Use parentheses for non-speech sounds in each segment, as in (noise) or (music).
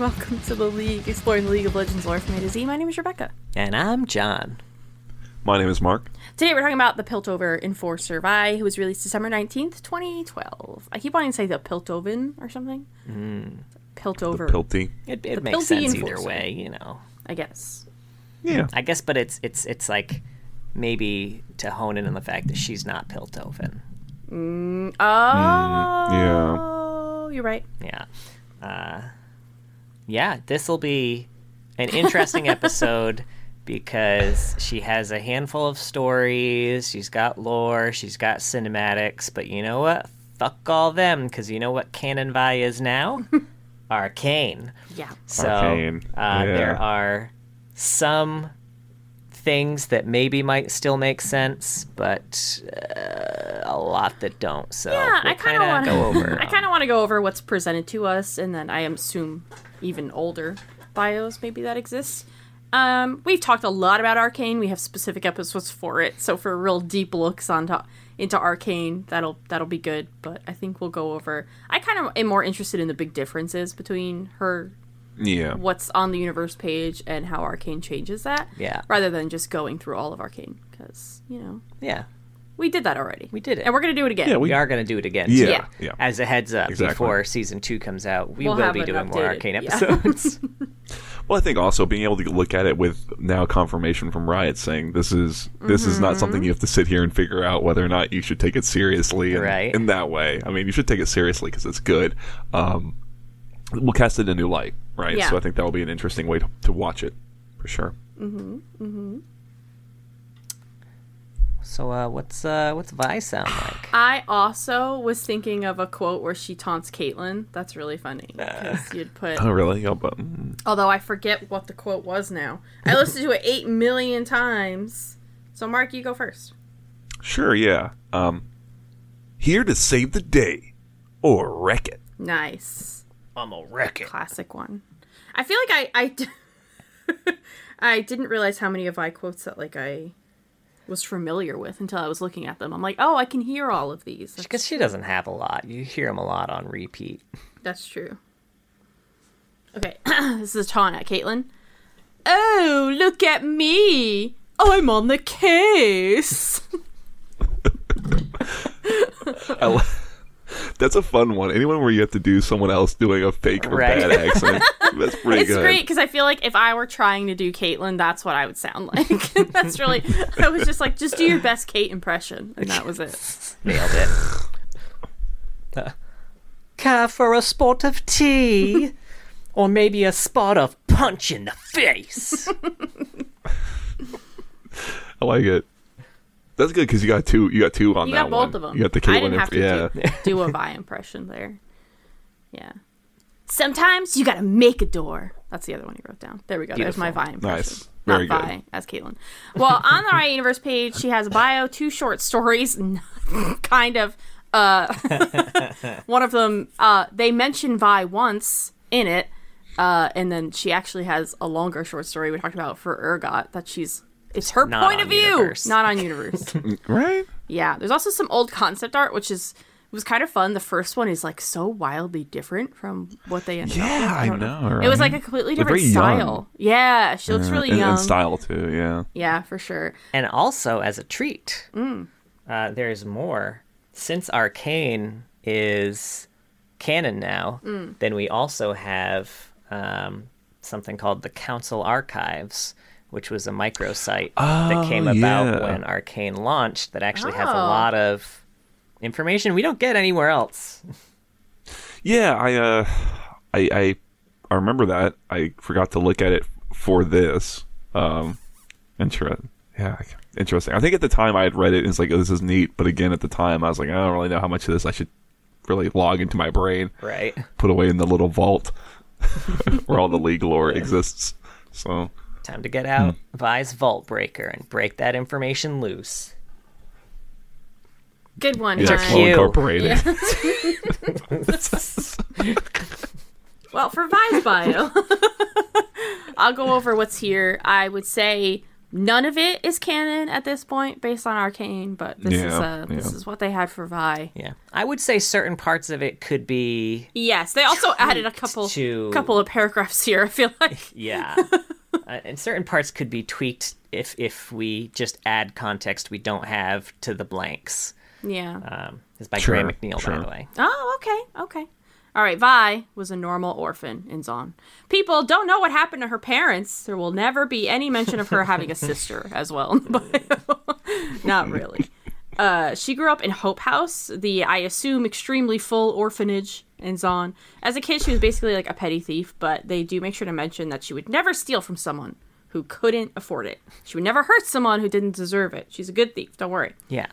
(laughs) Welcome to the League, exploring the League of Legends lore from A to Z. My name is Rebecca. And I'm John. My name is Mark. Today we're talking about the Piltover Enforcer Vi, who was released December 19th, 2012. I keep wanting to say the Piltoven or something. Hmm. Piltover, Pilty. It, The it makes Pilty sense either way, you know. I guess. Yeah. I guess, but it's it's it's like maybe to hone in on the fact that she's not Piltoven. Mm, mm, oh, Yeah. you're right. Yeah. Uh, yeah, this will be an interesting (laughs) episode because she has a handful of stories. She's got lore. She's got cinematics. But you know what? Fuck all them because you know what Canon Vi is now? (laughs) Arcane. Yeah. So Arcane, Uh, there are some things that maybe might still make sense, but uh, a lot that don't. So Yeah, we'll (laughs) I kind of want to go over. I kind of want to go over what's presented to us, and then I assume even older bios maybe that exists. Um, we've talked a lot about Arcane. We have specific episodes for it. So for real deep looks onto into Arcane, that'll that'll be good. But I think we'll go over. I kind of am more interested in the big differences between her Yeah. what's on the universe page and how Arcane changes that. Yeah. Rather than just going through all of Arcane, because you know yeah, we did that already. we did it. and we're gonna do it again. Yeah, we we- are going to do it again. Yeah. Yeah. Yeah. As a heads up, Exactly. before season two comes out, we We'll will be it doing more updated, Arcane yeah. episodes. (laughs) Well, I think also being able to look at it with now confirmation from Riot saying this is this is not Mm-hmm. something you have to sit here and figure out whether or not you should take it seriously in, Right. in that way. I mean, you should take it seriously because it's good. Um, we'll cast it in a new light, right? Yeah. So I think that will be an interesting way to, to watch it for sure. Mhm, mhm. so, uh, what's uh, what's Vi sound like? (sighs) I also was thinking of a quote where she taunts Caitlyn. That's really funny (laughs) because you'd put. Oh, really? Oh, but, mm, Although I forget what the quote was now. I listened to it eight million times. So Mark, you go first. sure, yeah. Um, here to save the day or wreck it. Nice, I'm a wreck it. classic one. I feel like I I, d- (laughs) I didn't realize how many of my quotes that like I was familiar with until I was looking at them. I'm like, oh, I can hear all of these. Because she doesn't have a lot. You hear them a lot on repeat. that's true. Okay, (clears throat) this is a Caitlyn. Oh, look at me! I'm on the case. (laughs) I li- That's a fun one. Anyone where you have to do someone else doing a fake or Right. bad accent. (laughs) That's pretty It's good. great because I feel like if I were trying to do Caitlyn, that's what I would sound (laughs) like. that's really. I was just like, just do your best Kate impression, and that was it. (laughs) Nailed it. Uh, Care for a spot of tea? or maybe a spot of punch in the face? I like it. That's good because you got two. You got two on You that got both one. of them. You got the I didn't have to yeah. do, do a Vi impression there. Yeah. Sometimes you gotta make a door. That's the other one you wrote down. There we go. There's my Vi impression. Nice. Very Not good. Vi as Caitlyn. Well, (laughs) on the Riot Universe page, she has a bio, two short stories, (laughs) kind of. Uh, (laughs) one of them, uh, they mention Vi once in it, uh, and then she actually has a longer short story we talked about for Urgot that she's. It's her Not point of view, Universe. not on universe. (laughs) Right. Yeah, there's also some old concept art, which is was kind of fun. The first one is like so wildly different from what they ended up. Yeah, I don't know. It was like a completely different very young. style. Yeah, she looks Yeah, really and, young. and style too. Yeah. Yeah, for sure. And also, as a treat, Mm. uh, there's more. Since Arcane is canon now, Mm. then we also have um, something called the Council Archives, which was a microsite that Oh, came about yeah. when Arcane launched that actually has a Oh. lot of information we don't get anywhere else. Yeah. I. Uh. I. I. I remember that. I forgot to look at it for this. Um. Interesting. Yeah. Interesting. I think at the time I had read it and it's like, oh, this is neat. But again, at the time, I was like, I don't really know how much of this I should really log into my brain, Right. put away in the little vault (laughs) where all the league lore (laughs) exists. So Time to get out Hmm. Vi's Vault Breaker and break that information loose. Good one, yeah, Ryan. Flow cute. Incorporated. Well, for Vi's bio, (laughs) I'll go over what's here. I would say none of it is canon at this point based on Arcane, but this is Yeah, uh, this is what they had for Vi. Yeah, I would say certain parts of it could be Yes, they also added a couple to- couple of paragraphs here. I feel like (laughs) yeah, (laughs) and certain parts could be tweaked if if we just add context we don't have to the blanks. yeah. Um, this is by Sure, Graham McNeill, by the way. Oh, okay, okay. All right, Vi was a normal orphan in Zaun. People don't know what happened to her parents. There will never be any mention of her having a sister as well in the (laughs) bio. Not really. Uh, she grew up in Hope House, the I assume extremely full orphanage in Zaun. As a kid, she was basically like a petty thief, but they do make sure to mention that she would never steal from someone who couldn't afford it. She would never hurt someone who didn't deserve it. She's a good thief. Don't worry. Yeah,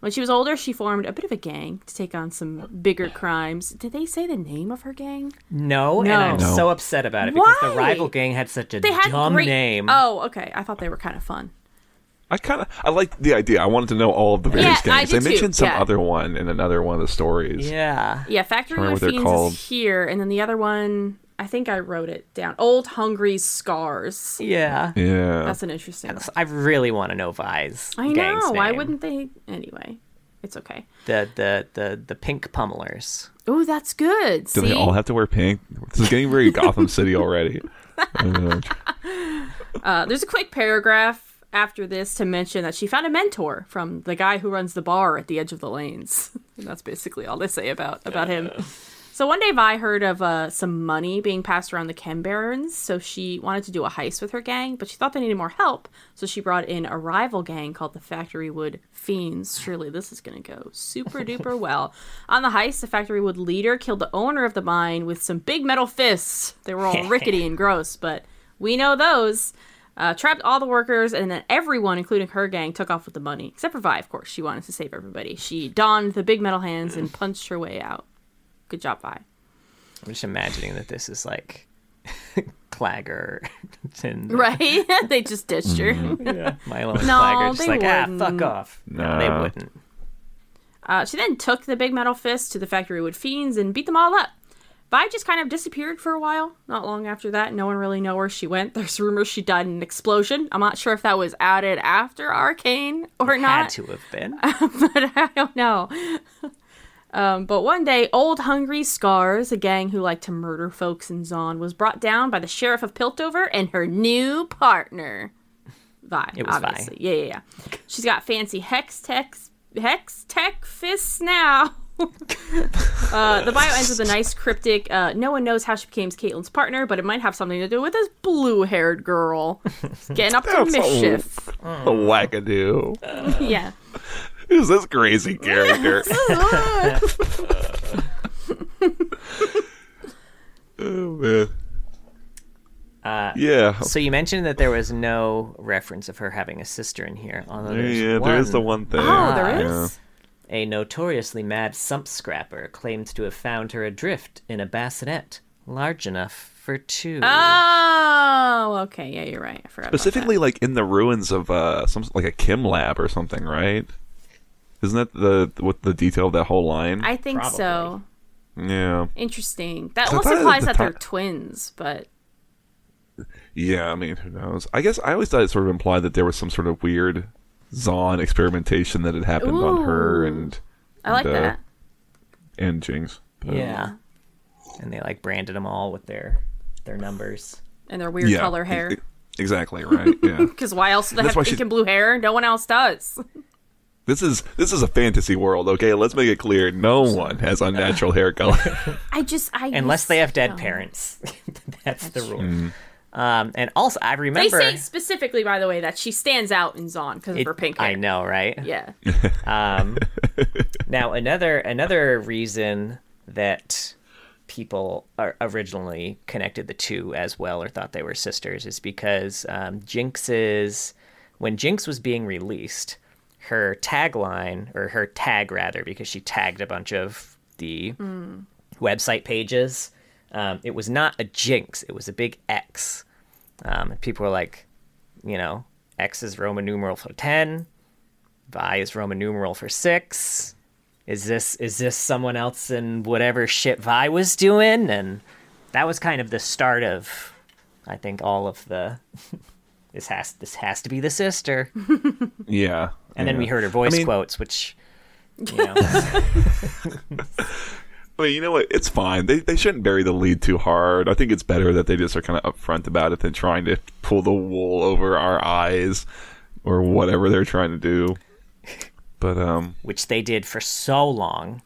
When she was older, she formed a bit of a gang to take on some bigger crimes. Did they say the name of her gang? no, and No. I'm No. so upset about it because Why? the rival gang had such a They had dumb great name. Oh, okay. I thought they were kind of fun. I kind of I liked the idea. I wanted to know all of the various Yeah, I gangs. did They too, mentioned some yeah. other one in another one of the stories. Yeah, Yeah, Factory Remember with what they're Fiends called. is here, and then the other one, I think I wrote it down. Old Hungry Scars. yeah. Yeah. That's an interesting. I really want to know Vi's. I gang's know. Why wouldn't they? Anyway, it's okay. the the the the pink pummelers? Oh, that's good. Do See, they all have to wear pink? This is getting very Gotham City already. (laughs) Uh, there's a quick paragraph after this to mention that she found a mentor from the guy who runs the bar at the edge of the lanes. (laughs) and that's basically all they say about about him. So one day Vi heard of uh, some money being passed around the Chem Barons, so she wanted to do a heist with her gang, but she thought they needed more help, so she brought in a rival gang called the Factory Wood Fiends. Surely this is going to go super duper (laughs) well. On the heist, the Factory Wood leader killed the owner of the mine with some big metal fists. They were all rickety (laughs) and gross, but we know those. Uh, trapped all the workers, and then everyone, including her gang, took off with the money. Except for Vi, of course. She wanted to save everybody. She donned the big metal hands and punched her way out. Good job, Vi. I'm just imagining that this is like (laughs) Claggor (laughs) and Right? (laughs) they just ditched her. Mylo and No, Claggor just they like ah wouldn't. fuck off. No, they wouldn't. Uh, she then took the big metal fist to the Factory Wood Fiends and beat them all up. Vi just kind of disappeared for a while. Not long after that, no one really know where she went. (laughs) There's rumors she died in an explosion. I'm not sure if that was added after Arcane or Had not. Had to have been. (laughs) but I don't know. Um, but one day, Old Hungry Scars, a gang who liked to murder folks in Zaun, was brought down by the sheriff of Piltover and her new partner, Vi. It was Vi. obviously. Yeah, yeah, yeah. She's got fancy hextech, hex tech fists now. (laughs) (laughs) uh, the bio ends with a nice cryptic. Uh, no one knows how she became Caitlyn's partner, but it might have something to do with this blue-haired girl (laughs) getting up to That's a- mischief. a wackadoo. (laughs) yeah. Who's this crazy character? oh man. Uh, Yeah. So you mentioned that there was no reference of her having a sister in here, although Yeah, there's yeah, one. there is the one thing. Oh, there Yeah. Is. A notoriously mad sump scrapper claims to have found her adrift in a bassinet large enough for two. Oh, okay. Yeah, you're right. I forgot. about Specifically, like in the ruins of uh, some like a chem lab or something, right? Isn't that the what the detail of that whole line? I think so. yeah, Interesting. That I almost implies the that they're ti- twins, but yeah. I mean, who knows? I guess I always thought it sort of implied that there was some sort of weird Zaun experimentation that had happened on her Ooh. and I like and, uh, that. and Jinx. But- yeah. And they like branded them all with their their numbers. And their weird yeah, color hair. Exactly right. Yeah. (laughs) Because why else do they That's have pink she's- and blue hair? No one else does. (laughs) this is this is a fantasy world. Okay, let's make it clear. No one has unnatural hair color. (laughs) I just, I Unless they have dead no. parents. That's, the rule. Mm. Um, and also, I remember They say specifically, by the way, that she stands out in Zaun because of her pink hair. I know, right? Yeah. (laughs) Um, (laughs) now another another reason that people are originally connected the two as well or thought they were sisters is because um, Jinx's when Jinx was being released, her tagline or her tag rather because she tagged a bunch of the website pages. Um, it was not a Jinx; it was a big X. Um, and people were like, you know, X is Roman numeral for ten. Vi is Roman numeral for six. Is this is this someone else in whatever shit Vi was doing? And that was kind of the start of, I think, all of the (laughs) this has this has to be the sister. (laughs) Yeah. And then we heard her voice I mean, quotes, which you know, (laughs) I mean, you know what? It's fine. They they shouldn't bury the lead too hard. I think it's better that they just are kind of upfront about it than trying to pull the wool over our eyes or whatever they're trying to do. But um, which they did for so long.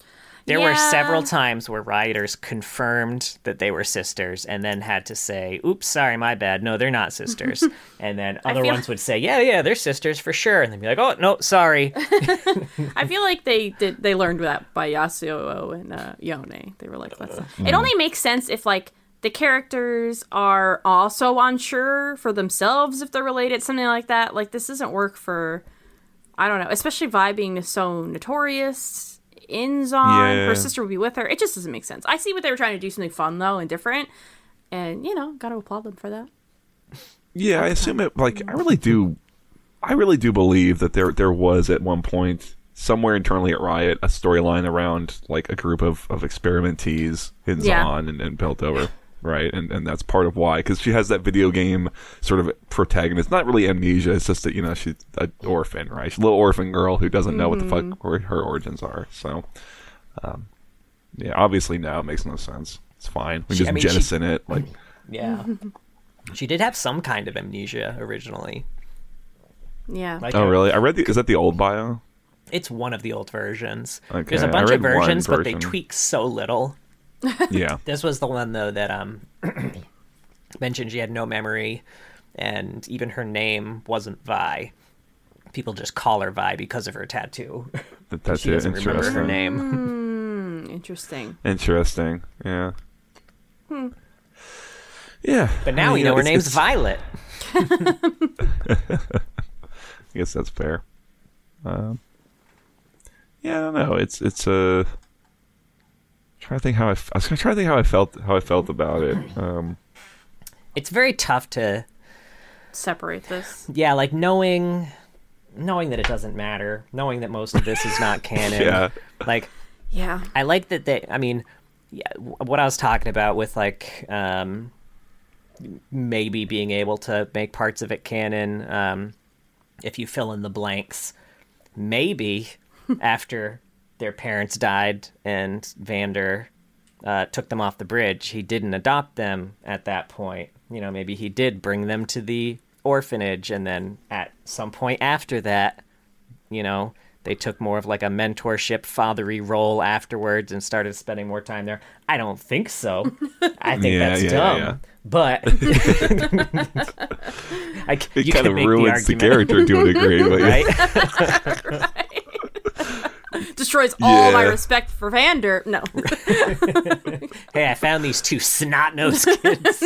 There were several times where rioters confirmed that they were sisters and then had to say, oops, sorry, my bad. No, they're not sisters. (laughs) and then other feel- ones would say, yeah, yeah, they're sisters for sure. And then be like, oh, no, sorry. (laughs) I feel like they did. They learned that by Yasuo and uh, Yone. They were like, "Let's." It only makes sense if like the characters are also unsure for themselves if they're related, something like that. Like this doesn't work for. I don't know, especially Vi being so notorious in Zaun. Yeah. Her sister would be with her. It just doesn't make sense. I see what they were trying to do, something fun though and different, and you know, gotta applaud them for that. yeah, I assume it. Like, I really do. I really do believe that there there was at one point somewhere internally at Riot a storyline around like a group of of experimentees in Yeah. Zaun and, and Piltover. Right, and and that's part of why, because she has that video game sort of protagonist. Not really amnesia; it's just that you know she's an orphan, right? She's a little orphan girl who doesn't know what the Mm-hmm. fuck where her origins are. So, um, yeah, obviously now it makes no sense. It's fine. We She- just I mean, she- jettison it. Like, (laughs) Yeah. (laughs) she did have some kind of amnesia originally. Yeah. Like oh really? I read the. Is that the old bio? It's one of the old versions. Okay, There's a bunch of read one versions, but they tweak so little. (laughs) Yeah. This was the one though that um (clears throat) mentioned she had no memory, and even her name wasn't Vi. People just call her Vi because of her tattoo. That, (laughs) that's she doesn't remember her Interesting. name. Hmm, (laughs) interesting. Interesting. Yeah. Yeah. But now I we know her name's it's- Violet. I guess that's fair. Um, yeah, I don't know. It's it's uh, trying to think how I, f- I was gonna try to think how I felt how I felt about it. Um, It's very tough to Separate this. yeah, like knowing knowing that it doesn't matter, knowing that most of this is not (laughs) canon. Yeah. Like Yeah. I like that they. I mean, yeah, what I was talking about with like um, maybe being able to make parts of it canon um, if you fill in the blanks. Maybe (laughs) after their parents died and Vander uh, took them off the bridge, he didn't adopt them at that point. You know, maybe he did bring them to the orphanage, and then at some point after that, you know, they took more of like a mentorship, fathery role afterwards and started spending more time there. I don't think so. (laughs) I think Yeah, that's yeah, dumb. yeah. But (laughs) (laughs) I, c- it kind of ruins the, the, character to a degree, but yeah. right? (laughs) Destroys all my respect for Vander. No. (laughs) hey, I found these two snot nosed (laughs) kids.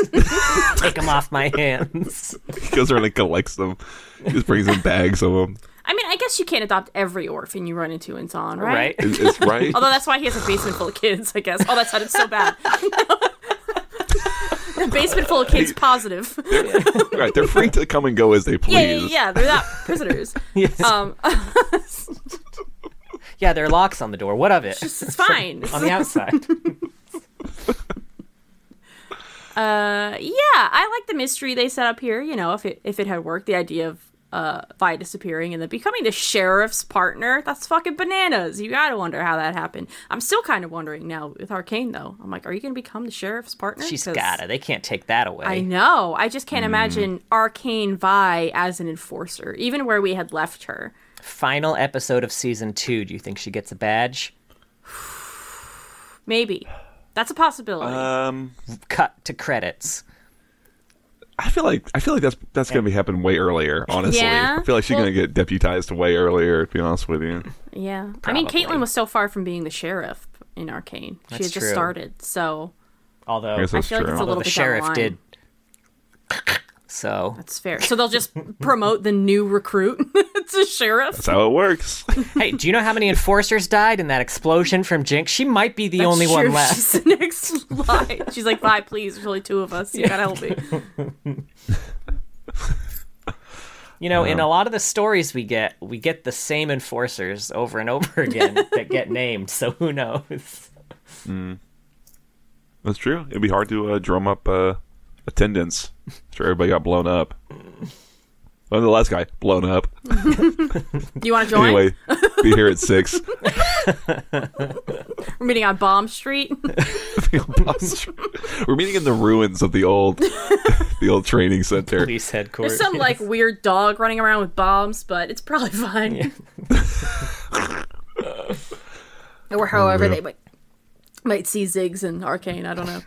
Take them off my hands. he goes around and collects them. He just brings in bags of them. I mean, I guess you can't adopt every orphan you run into in Zaun, right? Right? It's, it's right. Although that's why he has a basement full of kids, I guess. Oh, that sounded so bad. a basement full of kids, positive. right. They're free to come and go as they please. Yeah, yeah, yeah. They're not prisoners. Yes. Um, yeah, there are locks on the door. What of it? it's fine. (laughs) on the outside. (laughs) Uh, yeah, I like the mystery they set up here. You know, if it if it had worked, the idea of uh Vi disappearing and then becoming the sheriff's partner, that's fucking bananas. You gotta wonder how that happened. I'm still kind of wondering now with Arcane though. I'm like, are you gonna become the sheriff's partner? She's gotta. They can't take that away. I know. I just can't imagine Arcane Vi as an enforcer, even where we had left her. Final episode of season two. Do you think she gets a badge? Maybe. That's a possibility. Um, Cut to credits. I feel like I feel like that's that's gonna be happening way earlier. Honestly, Yeah? I feel like she's Well- gonna get deputized way earlier. To be honest with you, yeah. I mean, probably. Caitlyn was so far from being the sheriff in Arcane. She That's had just true. started, so Although, I I that's feel like it's a although little the bit down sheriff line. did. So That's fair. So they'll just (laughs) promote the new recruit (laughs) to sheriff. that's how it works. (laughs) hey, do you know how many enforcers died in that explosion from Jinx? She might be the That's only one left. She's the next line. She's like, "Bye, please. There's only two of us. You gotta help me." You know, in a lot of the stories we get, we get the same enforcers over and over again that get named. So who knows? That's true. It'd be hard to uh, drum up uh, attendance after everybody got blown up. Oh, the last guy blown up. You want to join? Anyway, be here at six. (laughs) We're meeting (laughs) on Bomb Street. We're meeting in the ruins of the old, (laughs) the old training center. Police headquarters. There's some like weird dog running around with bombs, but it's probably fine. or however they might might see Ziggs and Arcane. I don't know.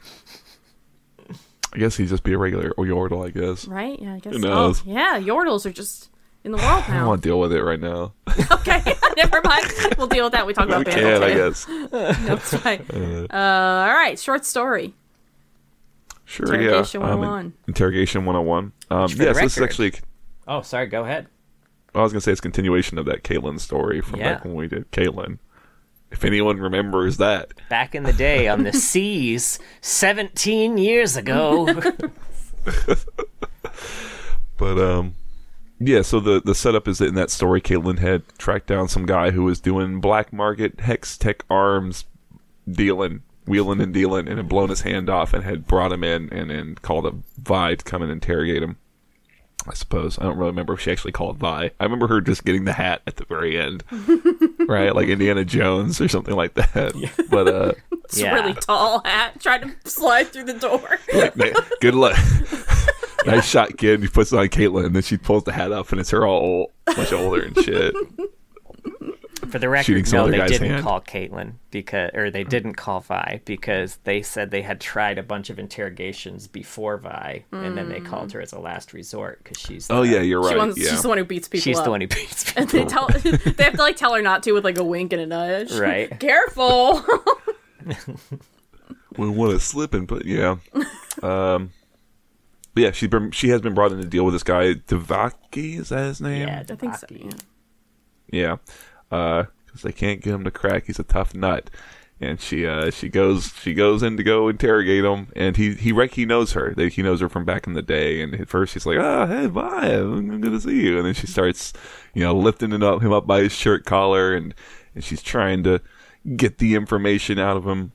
I guess he'd just be a regular Yordle. I guess. Right? Yeah, I guess. Who knows? Oh, yeah, Yordles are just in the world now. I don't want to deal with it right now. (laughs) okay, (laughs) never mind. We'll deal with that. when We talk about we can, I guess. (laughs) That's fine. Uh, all right, short story. Sure, Interrogation yeah. Um, 101. interrogation 101. Um, For the yes, this is actually. Oh, sorry. Go ahead. I was gonna say it's a continuation of that Caitlyn story from Yeah. back when we did Caitlyn. If anyone remembers that, Back in the day on the (laughs) seas, 17 years ago. (laughs) but um, yeah. So the the setup is that in that story, Caitlyn had tracked down some guy who was doing black market hextech arms dealing, wheeling and dealing, and had blown his hand off and had brought him in and and called a Vi to come and interrogate him. I suppose I don't really remember if she actually called Vi. I remember her just getting the hat at the very end, (laughs) right, like Indiana Jones or something like that. But uh, (laughs) It's Yeah. a really tall hat trying to slide through the door. (laughs) Na- Good luck. (laughs) nice shot, kid. He puts it on Caitlyn, and then she pulls the hat up, and it's her all old, much older and shit. For the Shooting record, some no, other they didn't hand. call Caitlyn because, or they didn't call Vi because they said they had tried a bunch of interrogations before Vi, and then they called her as a last resort because she's. Oh the- yeah, you're She right. wants, yeah. She's the one who beats people she's up. the one who beats (laughs) and people. they tell (laughs) they have to like tell her not to with like a wink and a nudge. Right. (laughs) Careful. we want to slip and put yeah. Um, but yeah, she's been she has been brought in to deal with this guy Devaki. Is that his name? yeah, I think so. Yeah. Yeah. Because they can't get him to crack. He's a tough nut. And she uh, she goes she goes in to go interrogate him, and he he he knows her. He knows her from back in the day. And at first he's like, "Ah, hey, bye, I'm good to see you." And then she starts, you know, lifting him up, him up by his shirt collar, and and she's trying to get the information out of him.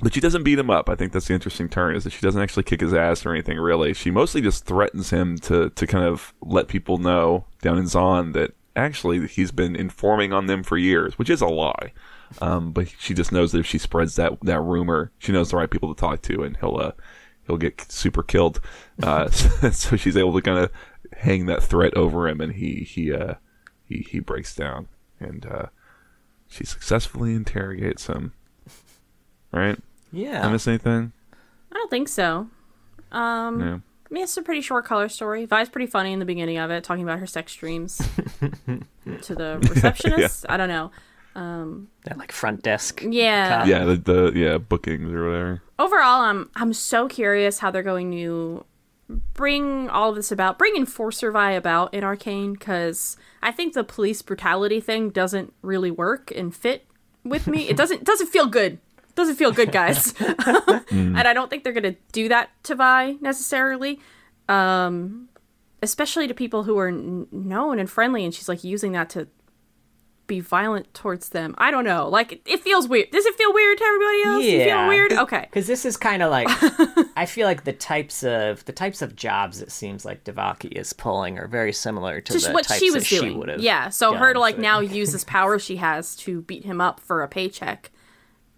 But she doesn't beat him up. I think that's the interesting turn is that she doesn't actually kick his ass or anything really. She mostly just threatens him to to kind of let people know down in Zaun that actually he's been informing on them for years, which is a lie. Um, but she just knows that if she spreads that that rumor, she knows the right people to talk to, and he'll uh, he'll get super killed. Uh, (laughs) so, so she's able to kind of hang that threat over him, and he he uh, he he breaks down, and uh, she successfully interrogates him. Right? Yeah. I miss anything? I don't think so. Um, No. I mean, it's a pretty short color story. Vi's pretty funny in the beginning of it, talking about her sex dreams (laughs) to the receptionist. I don't know. Um, that like front desk. Yeah. cop. Yeah, the, the yeah bookings or whatever. Overall, I'm I'm so curious how they're going to bring all of this about, bring Enforcer Vi about in Arcane, because I think the police brutality thing doesn't really work and fit with me. It doesn't doesn't feel good. Doesn't feel good, guys. (laughs) (laughs) and I don't think they're gonna do that to Vi necessarily. Um, especially to people who are n- known and friendly, and she's like using that to be violent towards them. I don't know. Like it feels weird. Does it feel weird to everybody else? Feel weird? Okay. Because this is kind of like, (laughs) I feel like the types of the types of jobs it seems like Devaki is pulling are very similar to Just the what types she that was she doing. have. yeah. So her to like so- now use this power she has to beat him up for a paycheck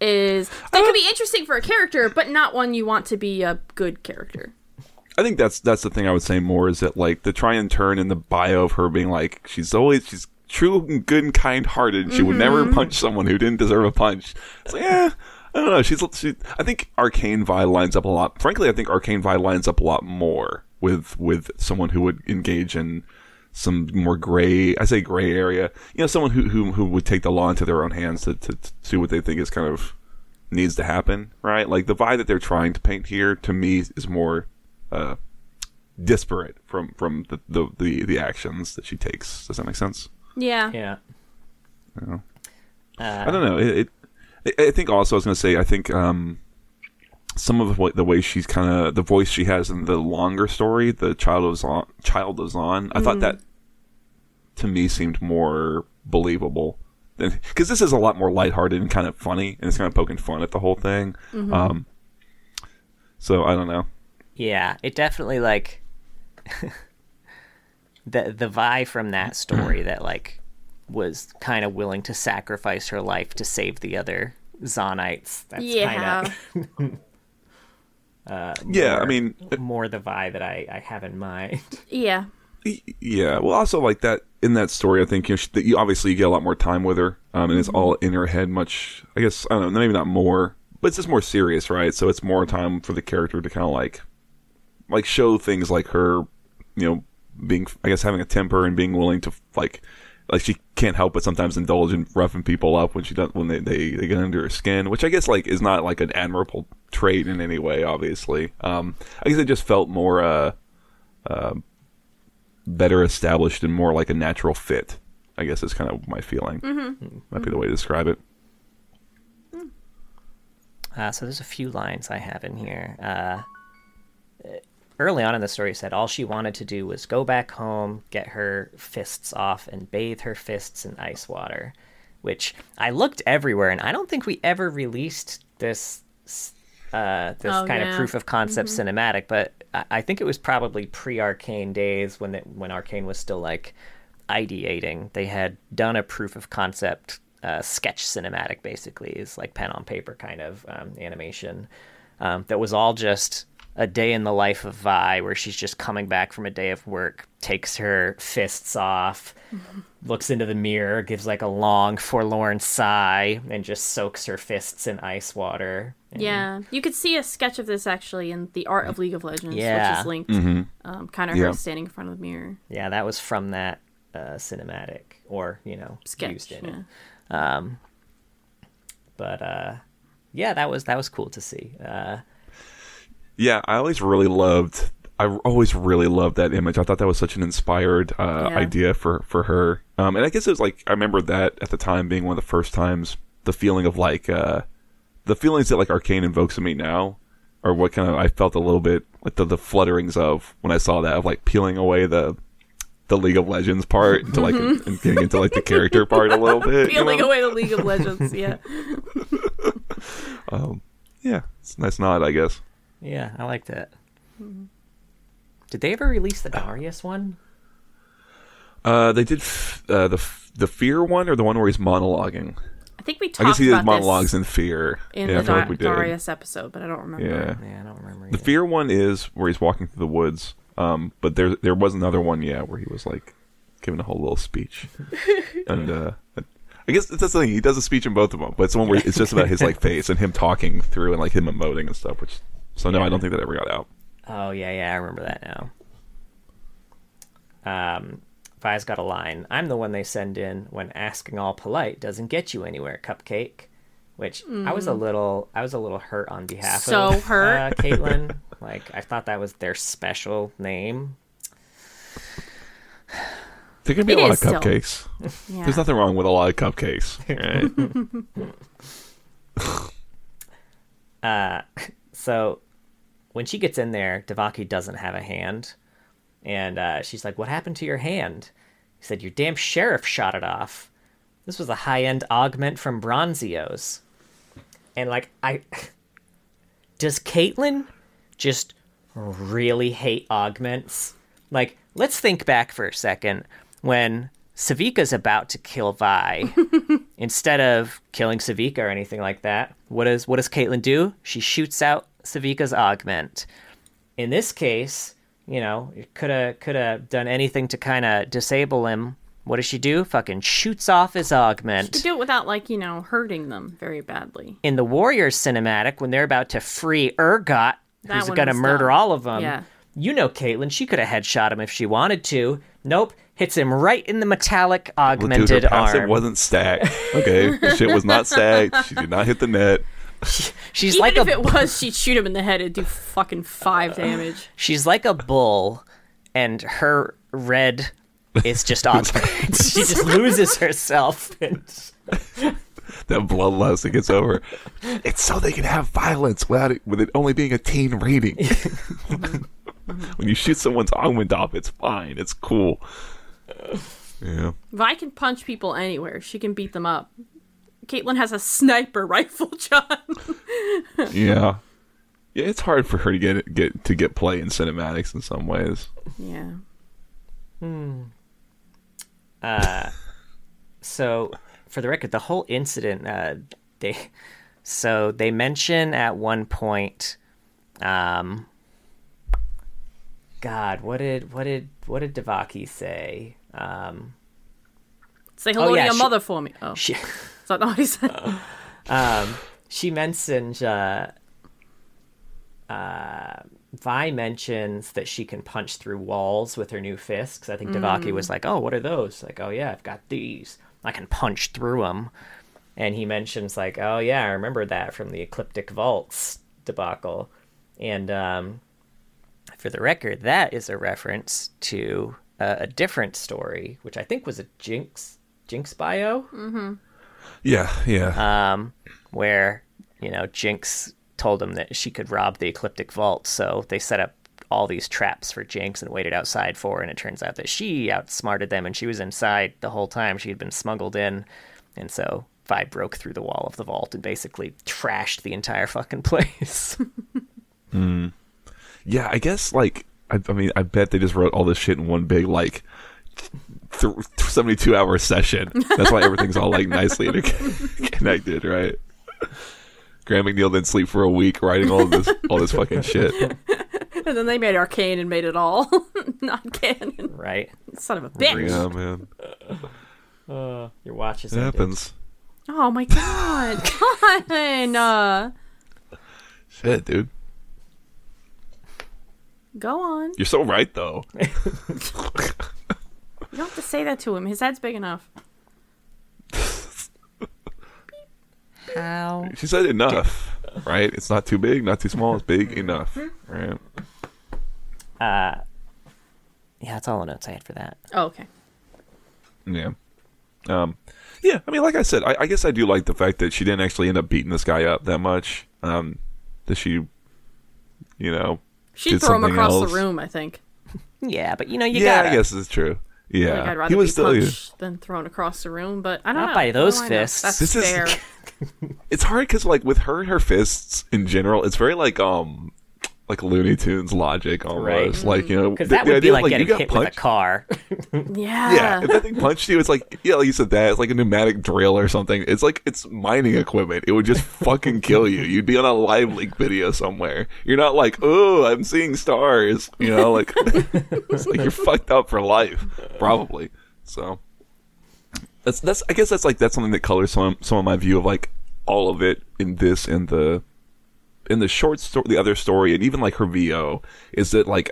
is that could be interesting for a character, but not one you want to be a good character. I think that's that's the thing I would say more is that like the try and turn in the bio of her being like she's always she's true and good and kind hearted. She would never mm-hmm. punch someone who didn't deserve a punch. It's like, yeah, I don't know. She's she, I think Arcane Vi lines up a lot. Frankly, I think Arcane Vi lines up a lot more with with someone who would engage in some more gray. I say gray area. You know, someone who who who would take the law into their own hands to to, to do what they think is kind of needs to happen. Right? Like the vibe that they're trying to paint here to me is more uh, disparate from from the, the the the actions that she takes. Does that make sense? Yeah. Yeah. Yeah. Uh, I don't know. It, it, I think also I was going to say I think um, some of what the way she's kind of the voice she has in the longer story, the child of Zaun, child of Zaun. I thought mm. that to me seemed more believable because this is a lot more lighthearted and kind of funny, and it's kind of poking fun at the whole thing. Mm-hmm. Um, so I don't know. Yeah, it definitely like (laughs) the the Vi from that mm. story that like was kind of willing to sacrifice her life to save the other Zaunites. That's Yeah. kind (laughs) of Yeah, I mean, more the vibe that I, I have in mind. (laughs) Yeah. Yeah, well, also like that in that story, I think you, know, she, you obviously you get a lot more time with her, um, and it's all in her head. Much, I guess, I don't know, maybe not more, but it's just more serious, right? So it's more time for the character to kind of like, like show things like her, you know, being, I guess, having a temper and being willing to like, like she can't help but sometimes indulge in roughing people up when she does when they, they, they get under her skin, which I guess like is not like an admirable trait in any way. Obviously, um, I guess it just felt more. uh uh, better established and more like a natural fit. I guess is kind of my feeling. Mm-hmm. Might be the way to describe it. Uh, so there's a few lines I have in here. Uh, early on in the story, said all she wanted to do was go back home, get her fists off, and bathe her fists in ice water. Which I looked everywhere, and I don't think we ever released this uh, this Oh, kind yeah. of proof of concept cinematic. But I, I think it was probably pre Arcane days when it, when Arcane was still like ideating. They had done a proof of concept uh, sketch cinematic, basically, is like pen on paper kind of um, animation um, that was all just a day in the life of Vi, where she's just coming back from a day of work, takes her fists off, (laughs) looks into the mirror, gives like a long, forlorn sigh, and just soaks her fists in ice water. And- Yeah. You could see a sketch of this actually in The Art of League of Legends, Yeah. which is linked. Um, kind of Yeah. her standing in front of the mirror. yeah, that was from that uh, cinematic, or you know, Sketch. used in yeah. it. Um, but uh, yeah, that was that was cool to see. Uh, Yeah, I always really loved. I always really loved that image. I thought that was such an inspired uh, Yeah. idea for for her. Um, and I guess it was like I remember that at the time being one of the first times the feeling of like uh, the feelings that like Arcane invokes in me now, or what kind of I felt a little bit like the, the flutterings of when I saw that of like peeling away the the League of Legends part into like and getting into like the character part a little bit. you Peeling know? away the League of Legends. Yeah. (laughs) Um, yeah, it's a nice nod, I guess. Yeah, I liked it. Did they ever release the Darius one? Uh, they did f- uh, the f- the fear one or the one where he's monologuing. I think we talked. About this. I talked guess he did monologues in fear. in yeah, the Dar- like we did. Darius episode, but I don't remember. Yeah, Yeah, I don't remember. the fear one is where he's walking through the woods. Um, but there there was another one, yeah, where he was like giving a whole little speech, (laughs) and uh, I guess that's the thing. He does a speech in both of them, but it's the one where it's just about his like (laughs) face and him talking through and like him emoting and stuff. Which so no, I don't think that ever got out. Oh yeah, yeah, I remember that now. Um, Vi's got a line. I'm the one they send in when asking all polite doesn't get you anywhere, Cupcake. Which I was a little, I was a little hurt on behalf Mm. So of hurt. uh, (laughs) Caitlyn. like I thought that was their special name. There can be It a lot of cupcakes. Yeah. (laughs) There's nothing wrong with a lot of cupcakes. (laughs) Right? uh, So when she gets in there, Devaki doesn't have a hand, and uh, she's like, "What happened to your hand?" He said, "Your damn sheriff shot it off." This was a high-end augment from Bronzio's, and like I, (laughs) does Caitlyn just really hate augments? Like, let's think back for a second when Sevika's about to kill Vi. (laughs) Instead of killing Savika or anything like that, what does what does Caitlyn do? She shoots out Sevika's augment. In this case, you know, could have could have done anything to kind of disable him. What does she do? Fucking shoots off his augment. to do it without like you know hurting them very badly. In the Warriors cinematic, when they're about to free Urgot, That who's gonna murder dumb. all of them. Yeah. You know, Caitlyn, she could have headshot him if she wanted to. Nope, hits him right in the metallic Well, dude, augmented her passive arm. wasn't stacked. Okay, shit was not stacked. She did not hit the net. (laughs) She's Even like if a it was, she'd shoot him in the head. It'd do fucking five uh, damage. she's like a bull, and her red is just augment. (laughs) she just loses herself. And (laughs) That bloodlust that gets over. It's so they can have violence without it, with it only being a teen rating. when you shoot someone's augment off, it's fine. It's cool. Yeah. Vi can punch people anywhere. She can beat them up. Caitlyn has a sniper (laughs) rifle, John. Yeah. Yeah, it's hard for her to get get to get play in cinematics in some ways. yeah. Hmm. Uh, so for the record, the whole incident, uh, they so they mention at one point, um, God, what did what did what did Devaki say? Um, Say hello yeah, to your she- mother for me. Oh, (laughs) is that not what he said? um, she mentioned uh, uh, Vi mentions that she can punch through walls with her new fists. I think Devaki was like, "Oh, what are those?" Like, "Oh yeah, I've got these. I can punch through them." And he mentions like, "Oh yeah, I remember that from the Ecliptic Vaults debacle." And um, for the record, that is a reference to uh, a different story, which I think was a Jinx Jinx bio Yeah, yeah. um, where you know Jinx told him that she could rob the Ecliptic Vault, so they set up all these traps for Jinx and waited outside for her, and it turns out that she outsmarted them, and she was inside the whole time. She had been smuggled in, and so Vi broke through the wall of the vault and basically trashed the entire fucking place. (laughs) Yeah, I guess like I, I mean I bet they just wrote all this shit in one big like th- seventy-two hour session. That's why everything's all like nicely inter- (laughs) connected, right? Graham McNeill didn't sleep for a week writing all this all this fucking shit. (laughs) and then they made Arcane and made it all (laughs) not canon. right? Son of a bitch. Yeah, man, Uh, your watch is it happens. Oh my god. Come on. Uh, Shit, dude, go on. you're so right though. You don't have to say that to him. His head's big enough. How? She said enough, right? It's not too big, not too small. It's big enough, right? Uh, yeah, that's all the notes I had for that. Oh, okay. Yeah. Um, yeah, I mean, like I said, I, I guess I do like the fact that she didn't actually end up beating this guy up that much. Um, that she, you know, She'd Did throw him across else. the room, I think. (laughs) Yeah, but you know you yeah, gotta I guess it's true. Yeah, Like, I'd rather he was be still. punched than thrown across the room, but I don't Not know. by those do fists. That's This Is, (laughs) it's hard because, like, with her and her fists in general, it's very like um, like Looney Tunes logic almost. Right. Like you know, mm-hmm. because that the would be idea of, like you getting got hit with a car. (laughs) yeah. Yeah, if that thing punched you, it's like yeah, like you said that it's like a pneumatic drill or something. It's like it's mining equipment. It would just (laughs) fucking kill you. You'd be on a live leak video somewhere. You're not like, oh, I'm seeing stars. You know, like (laughs) it's like you're fucked up for life, probably. So that's that's I guess that's like that's something that colors some some of my view of like all of it in this and the in the short story, the other story, and even like her VO is that like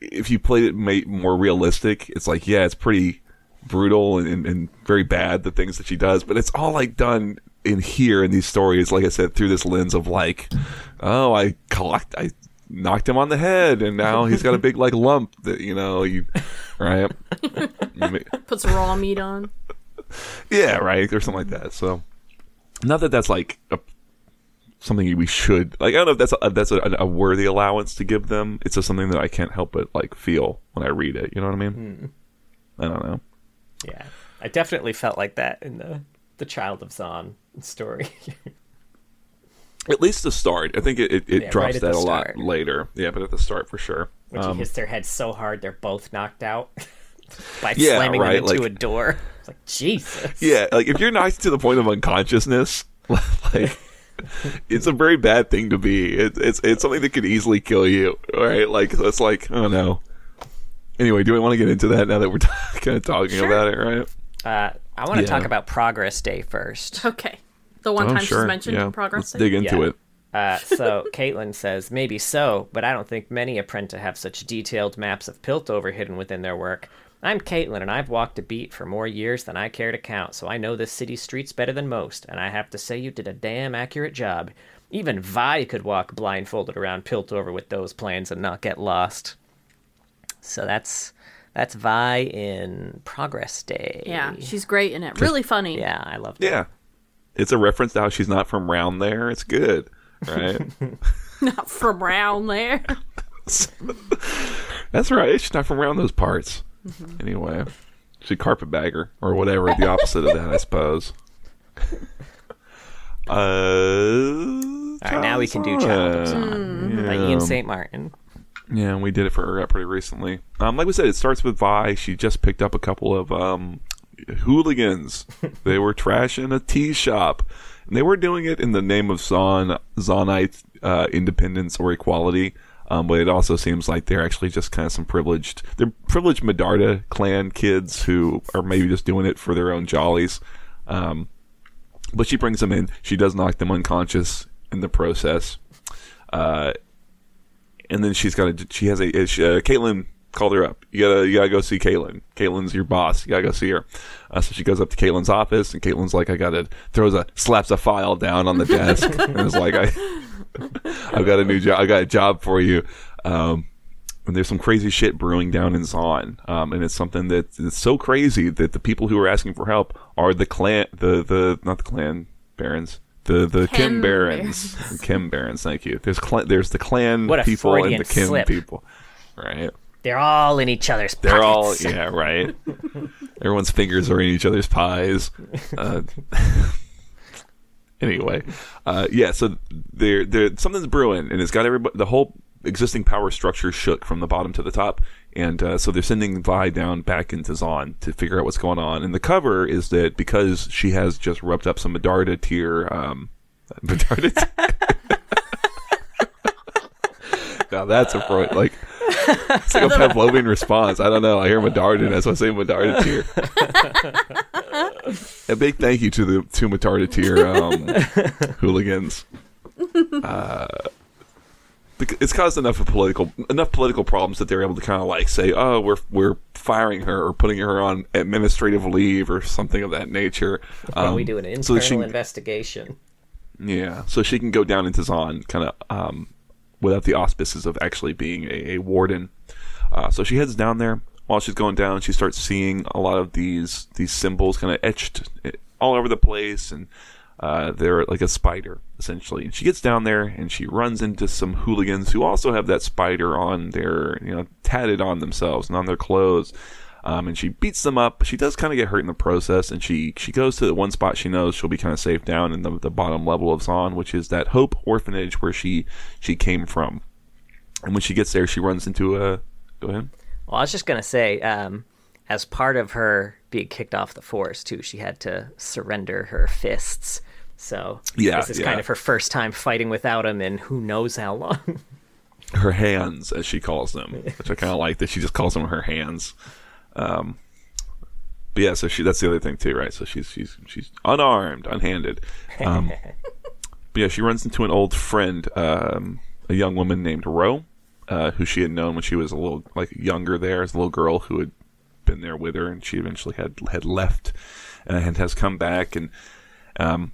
if you played it ma- more realistic, it's like yeah, it's pretty brutal and, and, and very bad the things that she does, but it's all like done in here in these stories, like I said, through this lens of like, oh, I collect, I knocked him on the head, and now he's got a big like lump that you know you, right? (laughs) (laughs) Puts raw meat on. yeah, right, or something like that. So, not that that's like a, something we should like. I don't know if that's a, that's a, a worthy allowance to give them. It's just something that I can't help but like feel when I read it. You know what I mean? I don't know. yeah, I definitely felt like that in the the Child of Zaun story. (laughs) At least the start. I think it, it, it Yeah, drops right that a lot later. Yeah, but at the start for sure. when Um, she hits their head so hard they're both knocked out (laughs) by Yeah, slamming right, them into like- a door. (laughs) It's like Jesus. yeah, like if you're knocked to the point of unconsciousness, like (laughs) it's a very bad thing to be. It's it's it's something that could easily kill you. Right? like that's like oh no. Anyway, do we want to get into that now that we're (laughs) kind of talking Sure. about it, right? Uh, I want to Yeah. talk about Progress Day first. Okay. The one Oh, time sure. she's mentioned yeah. progress. Let's dig into Yeah. it. Uh, (laughs) so Caitlyn says, maybe so, but I don't think many Apprenta have such detailed maps of Piltover hidden within their work. I'm Caitlyn, and I've walked a beat for more years than I care to count, so I know this city's streets better than most, and I have to say you did a damn accurate job. Even Vi could walk blindfolded around Piltover with those plans and not get lost. So that's that's Vi in Progress Day. Yeah, she's great in it. Really funny. yeah, I love. it. Yeah, it's a reference to how she's not from round there. It's good, right? (laughs) Not from round there. (laughs) That's right. She's not from around those parts. Mm-hmm. Anyway, she's a carpetbagger or whatever. The opposite of that, I suppose. (laughs) Uh, All right, now we can do Child of Zaun by Ian St. Martin. Yeah, and we did it for her pretty recently. Um, like we said, it starts with Vi. She just picked up a couple of um, hooligans. they were trashing a tea shop. And they were doing it in the name of Zaun Zaunite uh, independence or equality. Um, but it also seems like they're actually just kind of some privileged, they're privileged Medarda clan kids who are maybe just doing it for their own jollies. Um, but she brings them in. She does knock them unconscious in the process. Uh, and then she's got a, she has a, she, uh, Caitlyn called her up. You gotta, you gotta go see Caitlyn. Caitlyn's your boss. You gotta go see her. Uh, so she goes up to Caitlyn's office, and Caitlyn's like, I gotta, throws a, slaps a file down on the desk, (laughs) and is like, I, (laughs) I've got a new job. I got a job for you. Um, and there's some crazy shit brewing down in Zaun, um, and it's something that is so crazy that the people who are asking for help are the clan, the the not the clan barons, the the chem, chem barons, chem barons. Thank you. There's clan, there's the clan What people Freudian and the Kim slip. people, right? They're all in each other's They're all yeah, right. Everyone's fingers are in each other's pies. Uh, (laughs) anyway, uh, yeah. So there, there, something's brewing, and it's got everybody. The whole existing power structure shook from the bottom to the top, and uh, so they're sending Vi down back into Zaun to figure out what's going on. And the cover is that because she has just rubbed up some Medarda tier, um, (laughs) Medarda. (laughs) now that's a Freud like. It's like a Pavlovian response. I don't know. I hear Medarda, and that's why I say Medarda tier. a big thank you to the two Medarda tier um, (laughs) hooligans. Uh, it's caused enough of political enough political problems that they're able to kind of like say, "Oh, we're we're firing her or putting her on administrative leave or something of that nature." Um, we do an internal so she- investigation. yeah, so she can go down into Zaun kind of um, without the auspices of actually being a, a warden. Uh, so she heads down there. While she's going down, she starts seeing a lot of these these symbols kind of etched all over the place, and uh, they're like a spider essentially. And she gets down there and she runs into some hooligans who also have that spider on their you know tatted on themselves and on their clothes. Um, and she beats them up. She does kind of get hurt in the process, and she she goes to the one spot she knows she'll be kind of safe down in the, the bottom level of Zaun, which is that Hope Orphanage where she she came from. And when she gets there, she runs into a. Go ahead. Well, I was just gonna say, um, as part of her being kicked off the force too, she had to surrender her fists. So Yeah, this is yeah. kind of her first time fighting without him in who knows how long. (laughs) her hands, as she calls them, which I kind of like that she just calls them her hands. Um, but yeah, so she that's the other thing too, right? So she's she's she's unarmed, unhanded. Um, (laughs) but yeah, she runs into an old friend, um, a young woman named Ro, uh, who she had known when she was a little like younger there, as a little girl who had been there with her, and she eventually had had left uh, and has come back and. Um,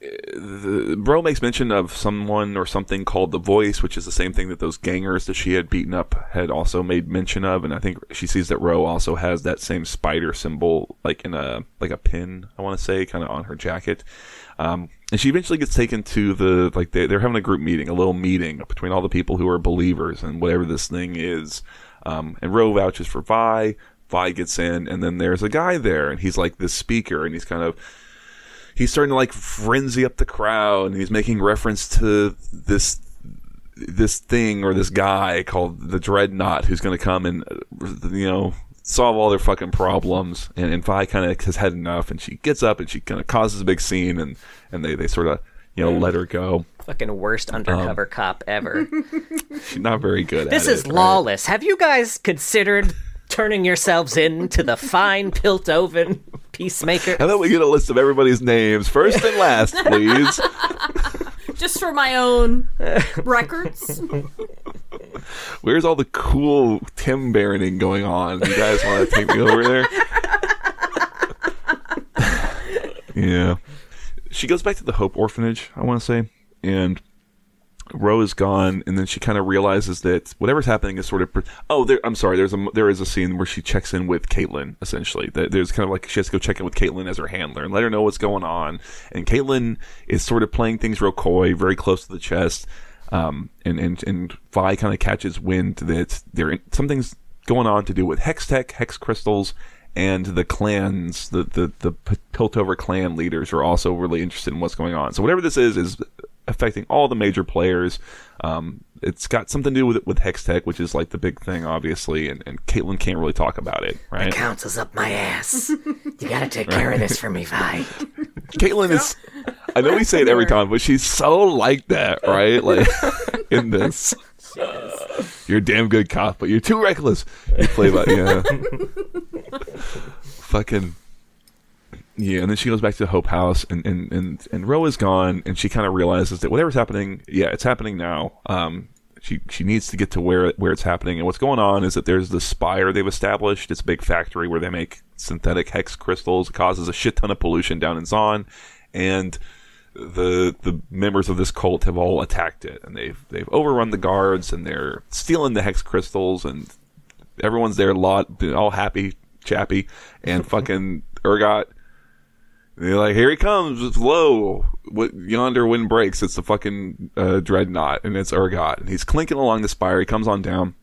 the bro makes mention of someone or something called the voice which is the same thing that those gangers that she had beaten up had also made mention of and i think she sees that ro also has that same spider symbol like in a like a pin i want to say kind of on her jacket. Um, and she eventually gets taken to the like they, they're having a group meeting a little meeting between all the people who are believers and whatever this thing is. Um, and ro vouches for vi. Vi gets in and then there's a guy there and he's like this speaker and he's kind of he's starting to like frenzy up the crowd and he's making reference to this this thing or this guy called the dreadnought who's going to come and uh, you know solve all their fucking problems and, and Vi kind of has had enough and she gets up and she kind of causes a big scene and and they, they sort of you know let her go Fucking worst undercover cop ever. (laughs) she's not very good this at is it, right? lawless. Have you guys considered turning yourselves in to the fine Piltovan peacemaker? And then we get a list of everybody's names first and last please (laughs) Just for my own records. where's all the cool Tim Baroning going on you guys want to take me over there (laughs) Yeah. She goes back to the Hope Orphanage, I want to say, and Ro is gone, and then she kind of realizes that whatever's happening is sort of. Pre- oh, there. I'm sorry. There's a there is a scene where she checks in with Caitlyn. Essentially, there's kind of like she has to go check in with Caitlyn as her handler and let her know what's going on. And Caitlyn is sort of playing things real coy, very close to the chest. Um, and and and Vi kind of catches wind that there something's going on to do with hextech, hex crystals, and the clans, the the the Piltover clan leaders are also really interested in what's going on. So whatever this is is affecting all the major players. Um, it's got something to do with with Hextech, which is like the big thing, obviously, and, and Caitlyn can't really talk about it, right? Council's up my ass. You gotta take care of this for me, Vi. Caitlyn is. I know we say it every time, but she's so like that, right? Like (laughs) in this. You're a damn good cop, but you're too reckless. You play by yeah. (laughs) Fucking yeah, and then she goes back to the Hope House, and and and and Ro is gone, and she kind of realizes that whatever's happening, yeah, it's happening now. Um, she she needs to get to where where it's happening, and what's going on is that there's the Spire they've established. It's a big factory where they make synthetic hex crystals. It causes a shit ton of pollution down in Zaun, and the the members of this cult have all attacked it, and they've they've overrun the guards, and they're stealing the hex crystals, and everyone's there, lot all happy, chappy, and (laughs) fucking Urgot. They're like, here he comes. It's low. What yonder wind breaks. It's the fucking uh, dreadnought, and it's Urgot, and he's clinking along the spire. He comes on down,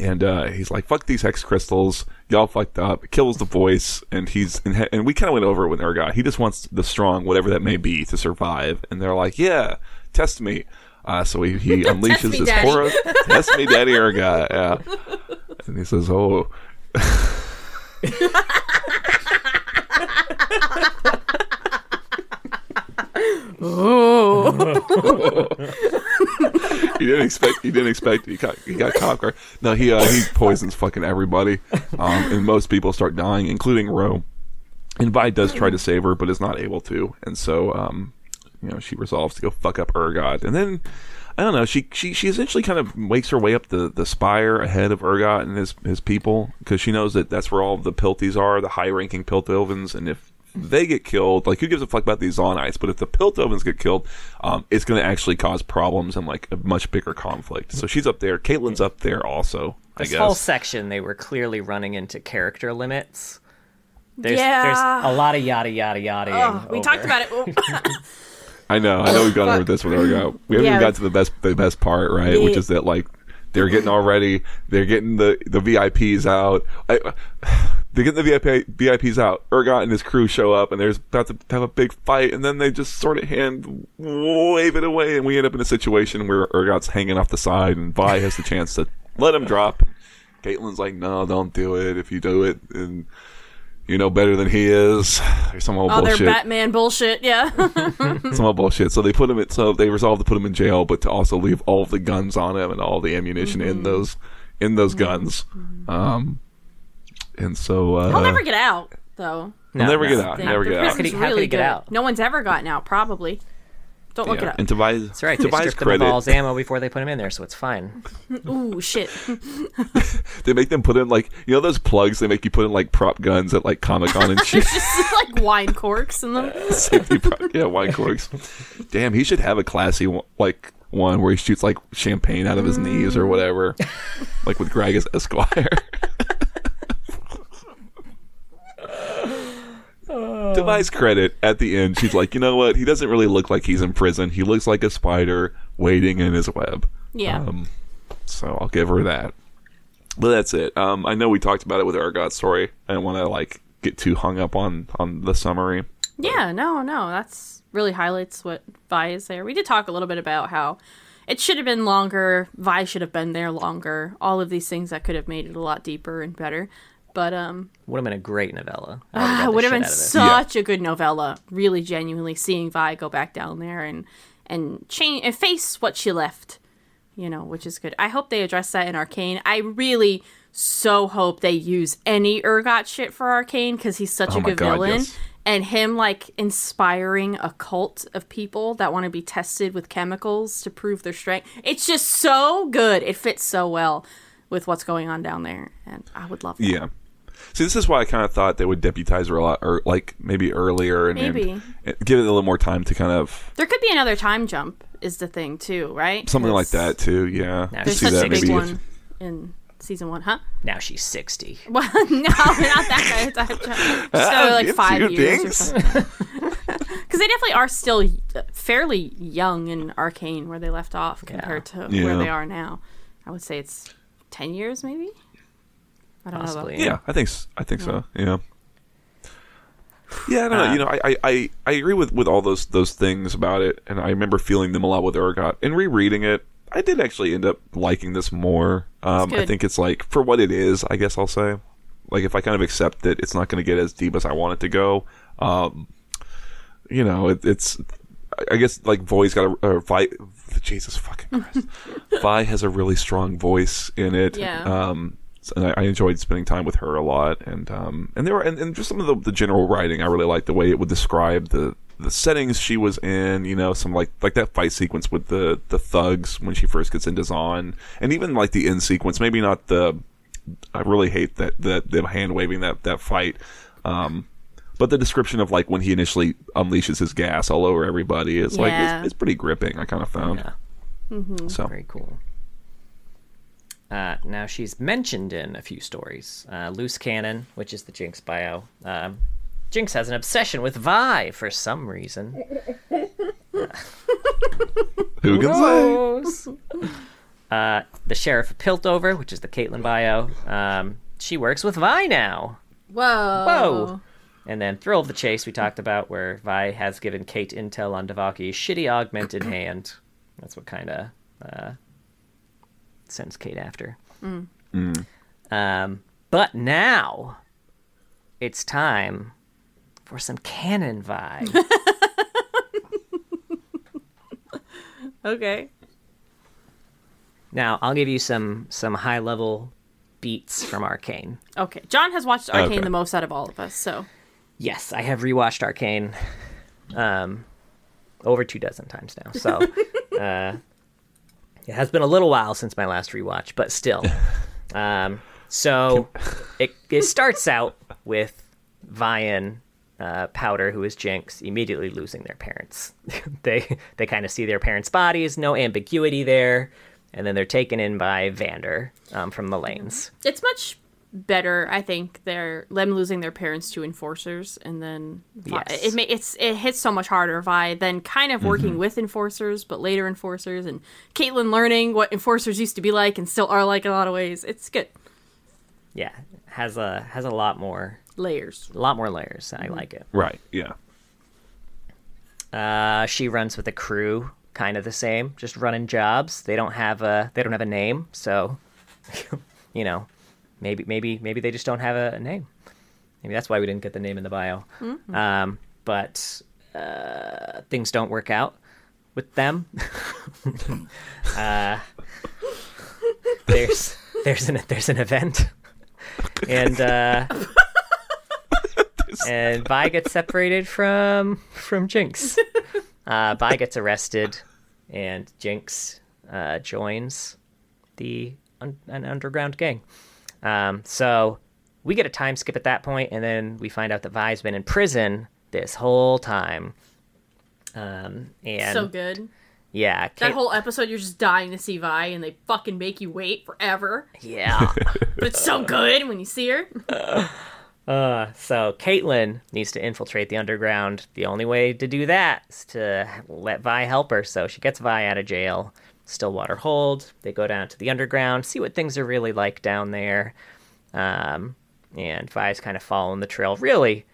and uh, he's like, "Fuck these hex crystals. Y'all fucked up." Kills the voice, and he's and, and we kind of went over it with Urgot. He just wants the strong, whatever that may be, to survive. And they're like, "Yeah, test me." Uh, so he, he (laughs) unleashes his Daddy. Test me, Daddy Urgot. Yeah, and he says, "Oh." (laughs) (laughs) Oh, he didn't expect. He didn't expect. He got. He got car. No, he uh, he poisons fucking everybody, um, and most people start dying, including Ro. And Vi does try to save her, but is not able to, and so um, you know she resolves to go fuck up Urgot, and then. I don't know. She she she essentially kind of wakes her way up the, the spire ahead of Urgot and his his people because she knows that that's where all the Pilties are, the high ranking Piltovans, and if they get killed, like who gives a fuck about these Zaunites? But if the Piltovans get killed, um, it's going to actually cause problems and like a much bigger conflict. So she's up there. Caitlyn's up there also. I This guess. whole section, they were clearly running into character limits. There's, Yeah. there's a lot of yada yada yada. oh, we talked about it. (laughs) I know. I know we've gone over this with Urgot. We haven't Yeah. even got to the best the best part, right? Which is that like they're getting all ready. They're getting the the VIPs out. I, (sighs) they're getting the VIP, VIPs out. Urgot and his crew show up, and there's about to have a big fight, and then they just sort of hand wave it away, and we end up in a situation where Urgot's hanging off the side, and Vi has the chance to let him drop. Caitlyn's like, "No, don't do it. If you do it, and you know better than he is." Or some old oh, bullshit they're Batman bullshit. Yeah. (laughs) some more bullshit. So they put him in. So they resolved to put him in jail, but to also leave all of the guns on him and all the ammunition Mm-hmm. in those in those guns. Um, and so uh, He'll never get out, though. he'll never no. get out. The- Never get out. How could he- prison's how could he get good. out? No one's ever gotten out. Probably. Don't look Yeah. it up. And to Vi's, That's right. To They Vi's stripped him of all his ammo before they put him in there, so it's fine. (laughs) Ooh, shit. (laughs) they make them put in like you know those plugs they make you put in like prop guns at like Comic Con and (laughs) shit. It's just like wine corks in them. Safety prop, yeah, wine corks. Damn, he should have a classy one, like one where he shoots like champagne out of his knees or whatever, like with Greg as Esquire. To Vi's credit, at the end, she's like, you know what? He doesn't really look like he's in prison. He looks like a spider waiting in his web. Yeah. Um, so I'll give her that. But that's it. Um, I know we talked about it with Urgot story. I don't want to like get too hung up on on the summary. Yeah, no, no, that's really highlights what Vi is there. We did talk a little bit about how it should have been longer. Vi should have been there longer. All of these things that could have made it a lot deeper and better. But um, Would have been a great novella. I ah, it would have been out of it. such a good novella. Really, genuinely seeing Vi go back down there and and change and face what she left. You know, which is good. I hope they address that in Arcane. I really so hope they use any Urgot shit for Arcane because he's such Oh a good God, villain. yes. And him like inspiring a cult of people that want to be tested with chemicals to prove their strength. It's just so good. It fits so well with what's going on down there, and I would love that. Yeah. See, this is why I kind of thought they would deputize her a lot, or like maybe earlier, and, and- Maybe. and give it a little more time to kind of There could be another time jump, is the thing too, right? something like that too. Yeah, Now There's such that a big maybe. one in season one, huh? Now she's 60. (laughs) Well, no, not that guy. Just another, like five years or dinks. something. Because (laughs) (laughs) they definitely are still uh, fairly young in Arcane where they left off compared to where they are now. I would say it's ten years, maybe. I don't Possibly. know. Yeah, I think s- I think so. Yeah. Yeah, I don't know. Uh, you know, I, I, I, I agree with, with all those those things about it, and I remember feeling them a lot with Urgot. And rereading it, I did actually end up liking this more. Um, I think it's like for what it is. I guess I'll say, like if I kind of accept that it's not going to get as deep as I want it to go. Um, you know, it, it's. I guess like Voi's got a uh, Vi, Jesus fucking Christ. (laughs) Vi has a really strong voice in it. Yeah. Um, and I, I enjoyed spending time with her a lot, and um, and there were and, and just some of the, the general writing. I really liked the way it would describe the the settings she was in. You know, some like like that fight sequence with the the thugs when she first gets into Zaun, and even like the end sequence. Maybe not the. I really hate that that them hand waving that that fight. Um, but the description of like when he initially unleashes his gas all over everybody is like it's, it's pretty gripping. I kind of found Yeah. so. Very cool. Uh, now she's mentioned in a few stories. Uh, Loose Cannon, which is the Jinx bio. Um, Jinx has an obsession with Vi for some reason. (laughs) Who can say? knows? uh, the Sheriff of Piltover, which is the Caitlyn bio. Um, she works with Vi now. Whoa. Whoa. And then Thrill of the Chase, we talked about, where Vi has given Cait intel on Devaki's shitty augmented hand. That's what kind of uh, sends Cait after. Um, but now it's time for some canon vibe. (laughs) Okay. now I'll give you some some high level beats from Arcane. Okay. John has watched Arcane Okay. the most out of all of us, so Yes, I have rewatched Arcane um, over two dozen times now. So (laughs) uh, it has been a little while since my last rewatch, but still. (laughs) Um, so (laughs) it, it starts out with Vian uh, Powder, who is Jinx, immediately losing their parents. (laughs) they they kind of see their parents' bodies, no ambiguity there, and then they're taken in by Vander um, from the lanes. it's much better. I think they're them losing their parents to enforcers, and then Vi- Yes. it ma- it's it hits so much harder. Vi then kind of working with enforcers, but later enforcers, and Caitlyn learning what enforcers used to be like and still are like in a lot of ways. It's good Yeah, has a has a lot more layers. a lot more layers. I like it. Right. Yeah. Uh, she runs with a crew, kind of the same, just running jobs. They don't have a they don't have a name, so (laughs) you know, maybe maybe maybe they just don't have a, a name. Maybe that's why we didn't get the name in the bio. Um, but uh, things don't work out with them. (laughs) uh, there's there's an there's an event, and. Uh, and Vi gets separated from from Jinx. (laughs) Uh, Vi gets arrested, and Jinx uh, joins the un- an underground gang. Um, so we get a time skip at that point, and then we find out that Vi's been in prison this whole time. Um, and so good. yeah, That whole episode, you're just dying to see Vi, and they fucking make you wait forever. yeah. But (laughs) it's so good when you see her. (laughs) Uh, so Caitlyn needs to infiltrate the underground. The only way to do that is to let Vi help her. So she gets Vi out of jail. Stillwater Hold. They go down to the underground, see what things are really like down there. Um, and Vi's kind of following the trail. Really,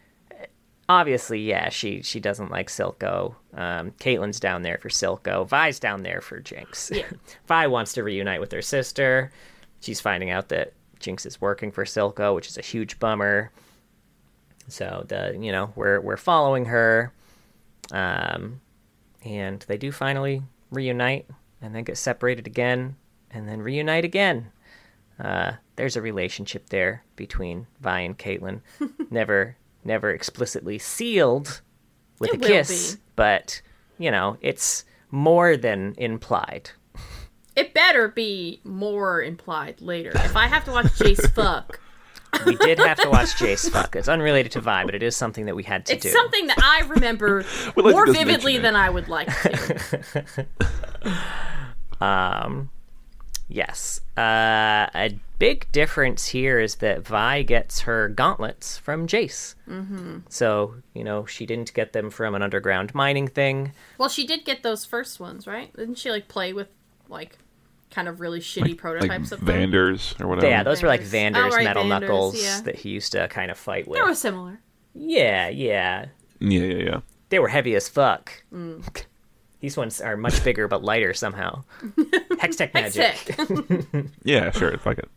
obviously, yeah, she she doesn't like Silco. Um, Caitlyn's down there for Silco. Vi's down there for Jinx. Vi (laughs) wants to reunite with her sister. She's finding out that Jinx is working for Silco, which is a huge bummer. So the you know we're we're following her, um, and they do finally reunite and then get separated again and then reunite again. Uh, there's a relationship there between Vi and Caitlyn. (laughs) never never explicitly sealed with It a kiss, be. but you know it's more than implied. It better be more implied later. If I have to watch Jace (laughs) fuck, We did have to watch (laughs) Jace fuck. It's unrelated to Vi, but it is something that we had to it's do. It's something that I remember We'd like more vividly than I would like to. Um, yes. Uh, a big difference here is that Vi gets her gauntlets from Jace. Mm-hmm. So, you know, she didn't get them from an underground mining thing. well, she did get those first ones, right? Didn't she like play with like kind of really shitty prototypes like of them? Vanders or whatever. yeah, those were like Vanders. Vander's Oh, right, metal Vanders, knuckles yeah. that he used to kind of fight with. They were similar. Yeah, yeah. Yeah, yeah, yeah. They were heavy as fuck. (laughs) These ones are much bigger but lighter somehow. (laughs) Hextech magic. Sick. (laughs) Yeah, sure. Fuck it.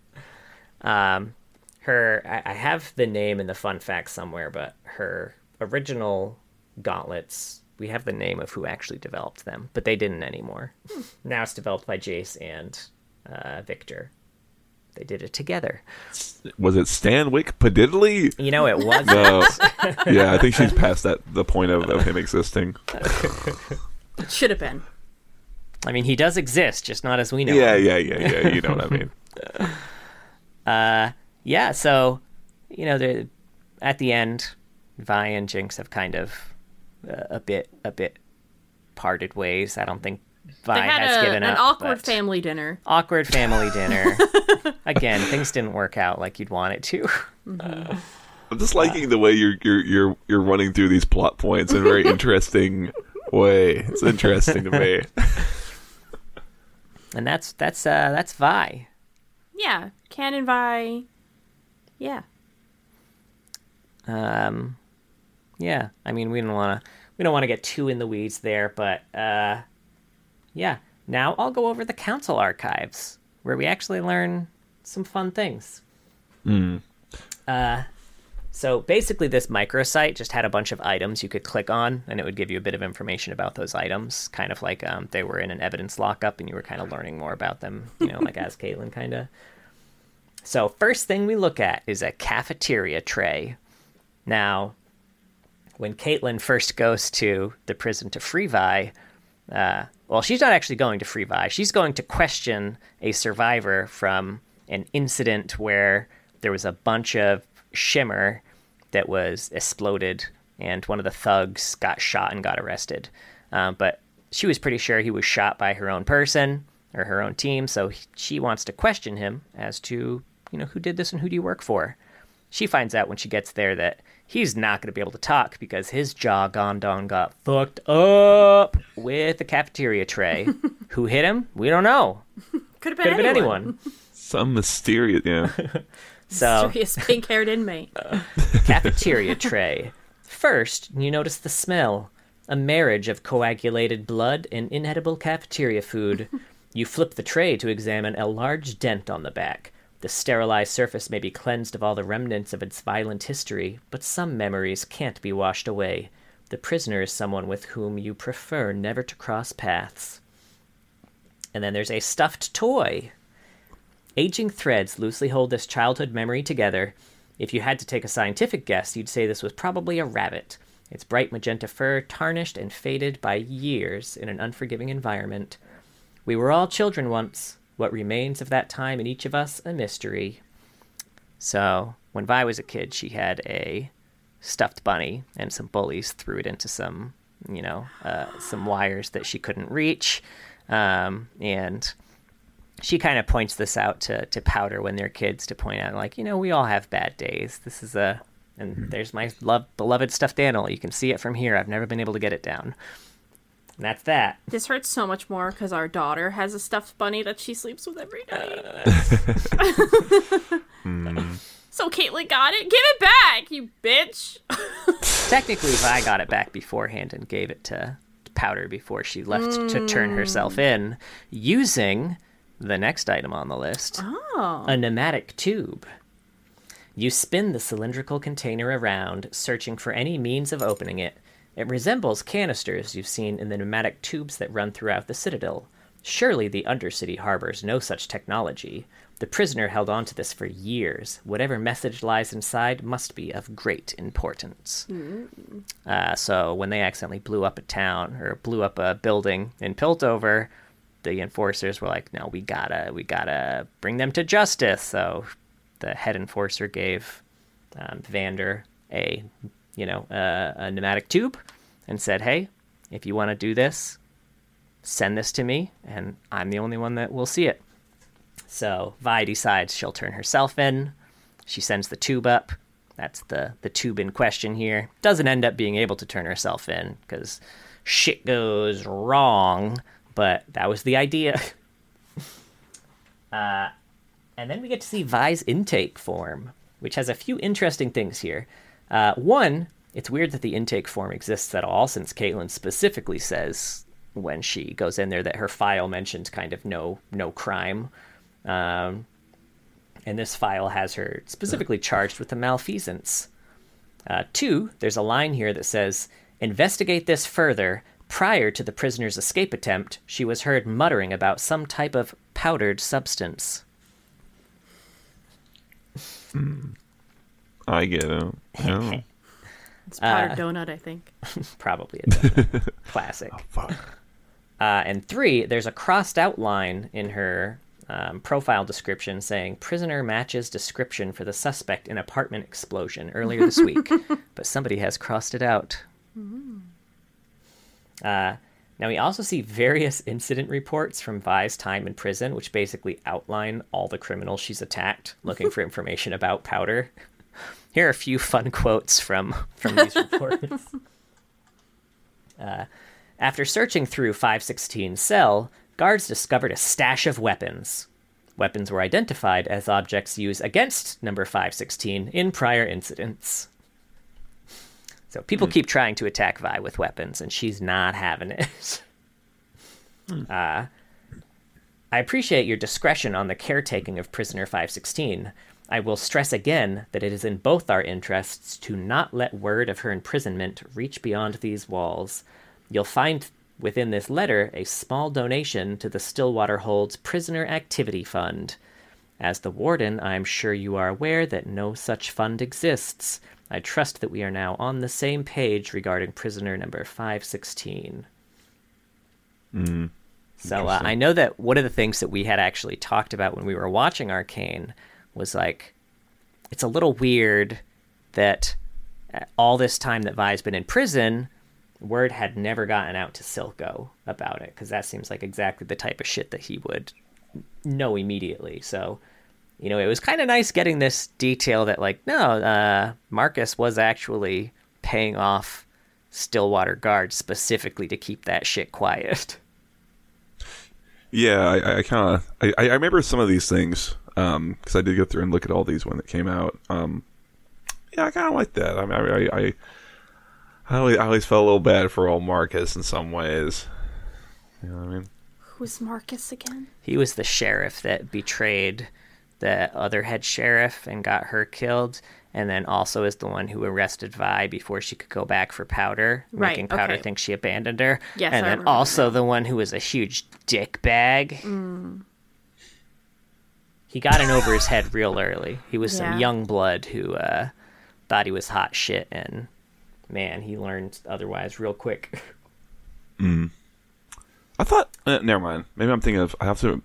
Um, her, I, I have the name and the fun fact somewhere, but her original gauntlets, we have the name of who actually developed them, but they didn't anymore. now it's developed by Jace and uh, Viktor. They did it together. Was it Stanwick Pididly? You know, it wasn't. No. yeah, I think she's (laughs) past that the point of, of him existing. It should have been. I mean, he does exist, just not as we know. Yeah, him. yeah, yeah, yeah. You know what I mean. (laughs) Uh, yeah. So, you know, the at the end, Vi and Jinx have kind of uh, a bit, a bit parted ways. I don't think Vi They had has a, given an up. awkward family dinner. awkward family dinner. (laughs) Again, things didn't work out like you'd want it to. I'm just liking the way you're you're you're you're running through these plot points and very (laughs) interesting way. It's interesting to me. (laughs) And that's that's uh that's Vi. Yeah, Canon Vi. Yeah. Um yeah, I mean we don't want to we don't want to get too in the weeds there, but uh yeah. Now I'll go over the council archives where we actually learn some fun things. Hmm. Uh so basically this microsite just had a bunch of items you could click on and it would give you a bit of information about those items, kind of like um, they were in an evidence lockup and you were kind of learning more about them, you know, like as (laughs) Caitlyn kind of. So first thing we look at is a cafeteria tray. Now, when Caitlyn first goes to the prison to free Vi, uh, well, she's not actually going to free Vi. She's going to question a survivor from an incident where there was a bunch of shimmer that was exploded, and one of the thugs got shot and got arrested. Um, but she was pretty sure he was shot by her own person or her own team, so he- she wants to question him as to, you know, who did this and who do you work for? She finds out when she gets there that he's not going to be able to talk because his jaw gondon got fucked up with a cafeteria tray. (laughs) Who hit him? We don't know. Could have been, Could have been anyone. anyone. Some mysterious, yeah. (laughs) So (laughs) Mysterious pink-haired inmate. (laughs) cafeteria tray. First, you notice the smell. A marriage of coagulated blood and inedible cafeteria food. You flip the tray to examine a large dent on the back. The sterilized surface may be cleansed of all the remnants of its violent history, but some memories can't be washed away. The prisoner is someone with whom you prefer never to cross paths. And then there's a stuffed toy. Aging threads loosely hold this childhood memory together. If you had to take a scientific guess, you'd say this was probably a rabbit. Its bright magenta fur tarnished and faded by years in an unforgiving environment. We were all children once. What remains of that time in each of us, a mystery. So, when Vi was a kid, she had a stuffed bunny, and some bullies threw it into some, you know, uh, some wires that she couldn't reach. Um, and she kind of points this out to, to Powder when they're kids to point out, like, you know, we all have bad days. This is a, and hmm. there's my love, beloved stuffed animal. You can see it from here. I've never been able to get it down. And that's that. This hurts so much more because our daughter has a stuffed bunny that she sleeps with every uh, night. (laughs) Hmm. So Caitlyn got it. Give it back, you bitch. (laughs) Technically, Vi got it back beforehand and gave it to Powder before she left to turn herself hmm. in, using the next item on the list Oh. a pneumatic tube. You spin the cylindrical container around, searching for any means of opening it. It resembles canisters you've seen in the pneumatic tubes that run throughout the citadel. Surely the Undercity harbors no such technology. The prisoner held on to this for years. Whatever message lies inside must be of great importance. Uh, so when they accidentally blew up a town or blew up a building in Piltover, the enforcers were like, "No, we gotta, we gotta bring them to justice." So the head enforcer gave um, Vander a, you know, a, a pneumatic tube, and said, "Hey, if you want to do this, send this to me, and I'm the only one that will see it." So Vi decides she'll turn herself in. She sends the tube up. That's the the tube in question here. Doesn't end up being able to turn herself in because shit goes wrong. But that was the idea. (laughs) uh, and then we get to see Vi's intake form, which has a few interesting things here. Uh, one, it's weird that the intake form exists at all, since Caitlyn specifically says when she goes in there that her file mentions kind of no no crime. Um, and this file has her specifically charged with the malfeasance. Uh, two, there's a line here that says, Investigate this further. Prior to the prisoner's escape attempt, she was heard muttering about some type of powdered substance. I get it. Yeah. (laughs) It's powdered donut, I think. (laughs) Probably a donut. (laughs) classic. Fuck. Uh, and three, there's a crossed out line in her um, profile description saying prisoner matches description for the suspect in apartment explosion earlier this week, but somebody has crossed it out. Uh, now we also see various incident reports from Vi's time in prison, which basically outline all the criminals she's attacked, looking for (laughs) information about powder. Here are a few fun quotes from from these (laughs) reports. Uh, after searching through 516's cell, guards discovered a stash of weapons. Weapons were identified as objects used against number 516 in prior incidents. So people keep trying to attack Vi with weapons, and she's not having it. (laughs) Uh, I appreciate your discretion on the caretaking of prisoner 516. I will stress again that it is in both our interests to not let word of her imprisonment reach beyond these walls. You'll find within this letter a small donation to the Stillwater Holds Prisoner Activity Fund. As the warden, I am sure you are aware that no such fund exists. I trust that we are now on the same page regarding prisoner number 516. So uh, I know that one of the things that we had actually talked about when we were watching Arcane was like, it's a little weird that uh, all this time that Vi's been in prison, word had never gotten out to Silco about it because that seems like exactly the type of shit that he would know immediately. So, you know, it was kind of nice getting this detail that like, no, uh, Marcus was actually paying off Stillwater guards specifically to keep that shit quiet. Yeah, I, I kind of I, I remember some of these things because I did go through and look at all these when it came out. Um, yeah, I kind of like that. I mean, I I, I, always, I always felt a little bad for old Marcus in some ways. You know what I mean? Who's Marcus again? He was the sheriff that betrayed the other head sheriff and got her killed, and then also is the one who arrested Vi before she could go back for Powder, Right, making Powder okay. think she abandoned her. Yes, and I then remember also the one who was a huge dick bag. He got in over his head real early. He was Yeah. some young blood who uh, thought he was hot shit, and man, he learned otherwise real quick. (laughs) I thought. Uh, never mind. Maybe I'm thinking of. I have to.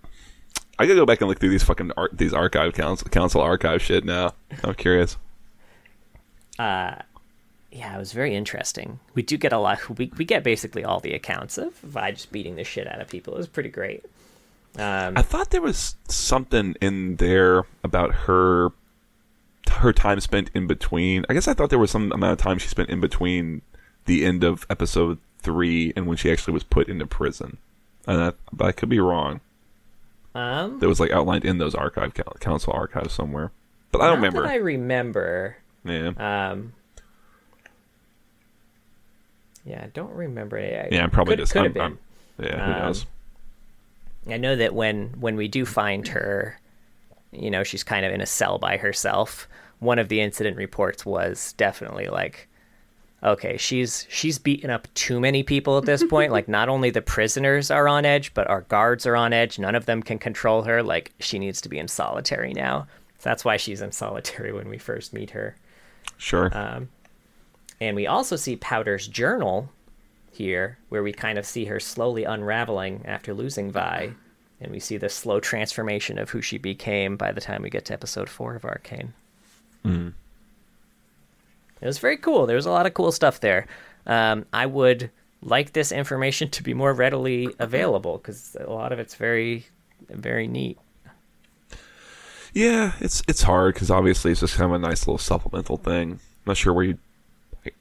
I gotta go back and look through these fucking ar- these archive council council archive shit now. I'm curious. Uh, yeah, it was very interesting. We do get a lot. We we get basically all the accounts of Vi just beating the shit out of people. It was pretty great. Um, I thought there was something in there about her her time spent in between. I guess I thought there was some amount of time she spent in between the end of episode three and when she actually was put into prison. And that, but I could be wrong. Um, That was like outlined in those archive council archives somewhere. But I don't remember. I remember. Yeah. Um, yeah, I don't remember it. yeah, I'm probably could, just. could I'm, been. I'm- yeah, who Um, knows? I know that when when we do find her, you know, she's kind of in a cell by herself. One of the incident reports was definitely like, okay, she's she's beaten up too many people at this point. like, not only the prisoners are on edge, but our guards are on edge. None of them can control her. Like, she needs to be in solitary now. So that's why she's in solitary when we first meet her. Sure. Um, and we also see Powder's journal here, where we kind of see her slowly unraveling after losing Vi. And we see the slow transformation of who she became by the time we get to episode four of Arcane. It was very cool. There was a lot of cool stuff there. Um, I would like this information to be more readily available because a lot of it's very, very neat. Yeah, it's it's hard because obviously it's just kind of a nice little supplemental thing. I'm not sure where you.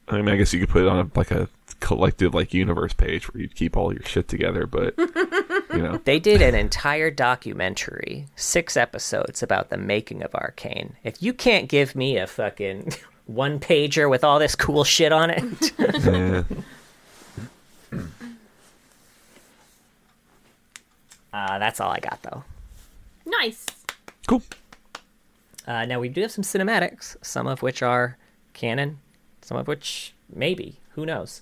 I mean, I guess you could put it on a, like a collective like universe page where you'd keep all your shit together, but you know, (laughs) They did an entire documentary, six episodes about the making of Arcane. If you can't give me a fucking one pager with all this cool shit on it. (laughs) Yeah. uh, that's all I got though. Nice. Cool. Uh, now we do have some cinematics, some of which are canon, some of which maybe. Who knows?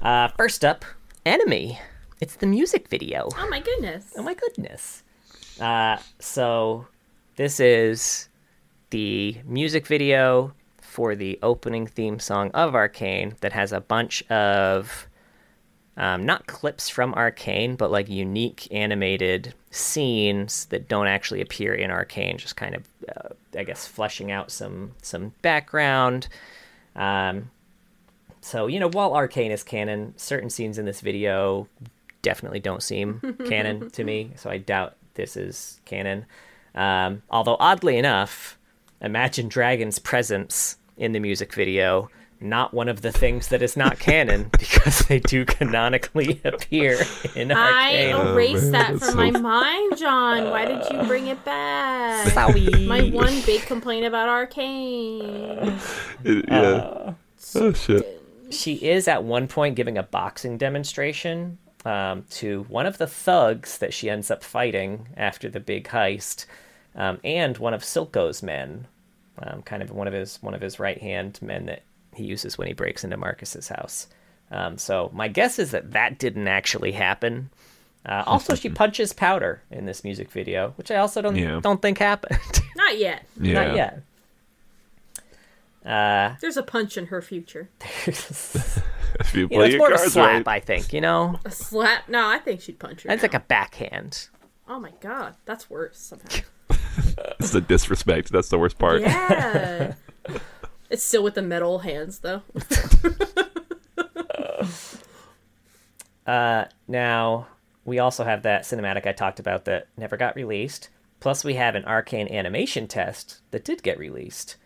Uh, first up, Enemy. It's the music video. Oh my goodness. Oh my goodness. Uh, so this is the music video for the opening theme song of Arcane that has a bunch of um, not clips from Arcane, but like unique animated scenes that don't actually appear in Arcane, just kind of, uh, I guess, fleshing out some some background. Um, so you know, while Arcane is canon, certain scenes in this video definitely don't seem (laughs) canon to me. So I doubt this is canon. Um, although oddly enough, Imagine Dragons' presence in the music video not one of the things that is not canon (laughs) because they do canonically (laughs) appear in I Arcane. erased man, that from so- my mind, John. Why did you bring it back? Sorry. My one big complaint about Arcane. (laughs) It- yeah. oh shit. she is at one point giving a boxing demonstration um, to one of the thugs that she ends up fighting after the big heist, um, and one of Silco's men, um, kind of one of his one of his right hand men that he uses when he breaks into Marcus's house. Um, so my guess is that that didn't actually happen. Uh, also, she punches Powder in this music video, which I also don't Yeah. don't think happened. (laughs) Not yet. Yeah. Not yet. Uh, There's a punch in her future. (laughs) If you you know, it's your more of a slap, right. I think. You know, A slap? No, I think she'd punch her. that's now. like a backhand. Oh my god, that's worse somehow. (laughs) (laughs) It's the disrespect. That's the worst part. Yeah. (laughs) it's still with the metal hands though. (laughs) Uh, now we also have that cinematic I talked about that never got released. Plus, we have an arcane animation test that did get released,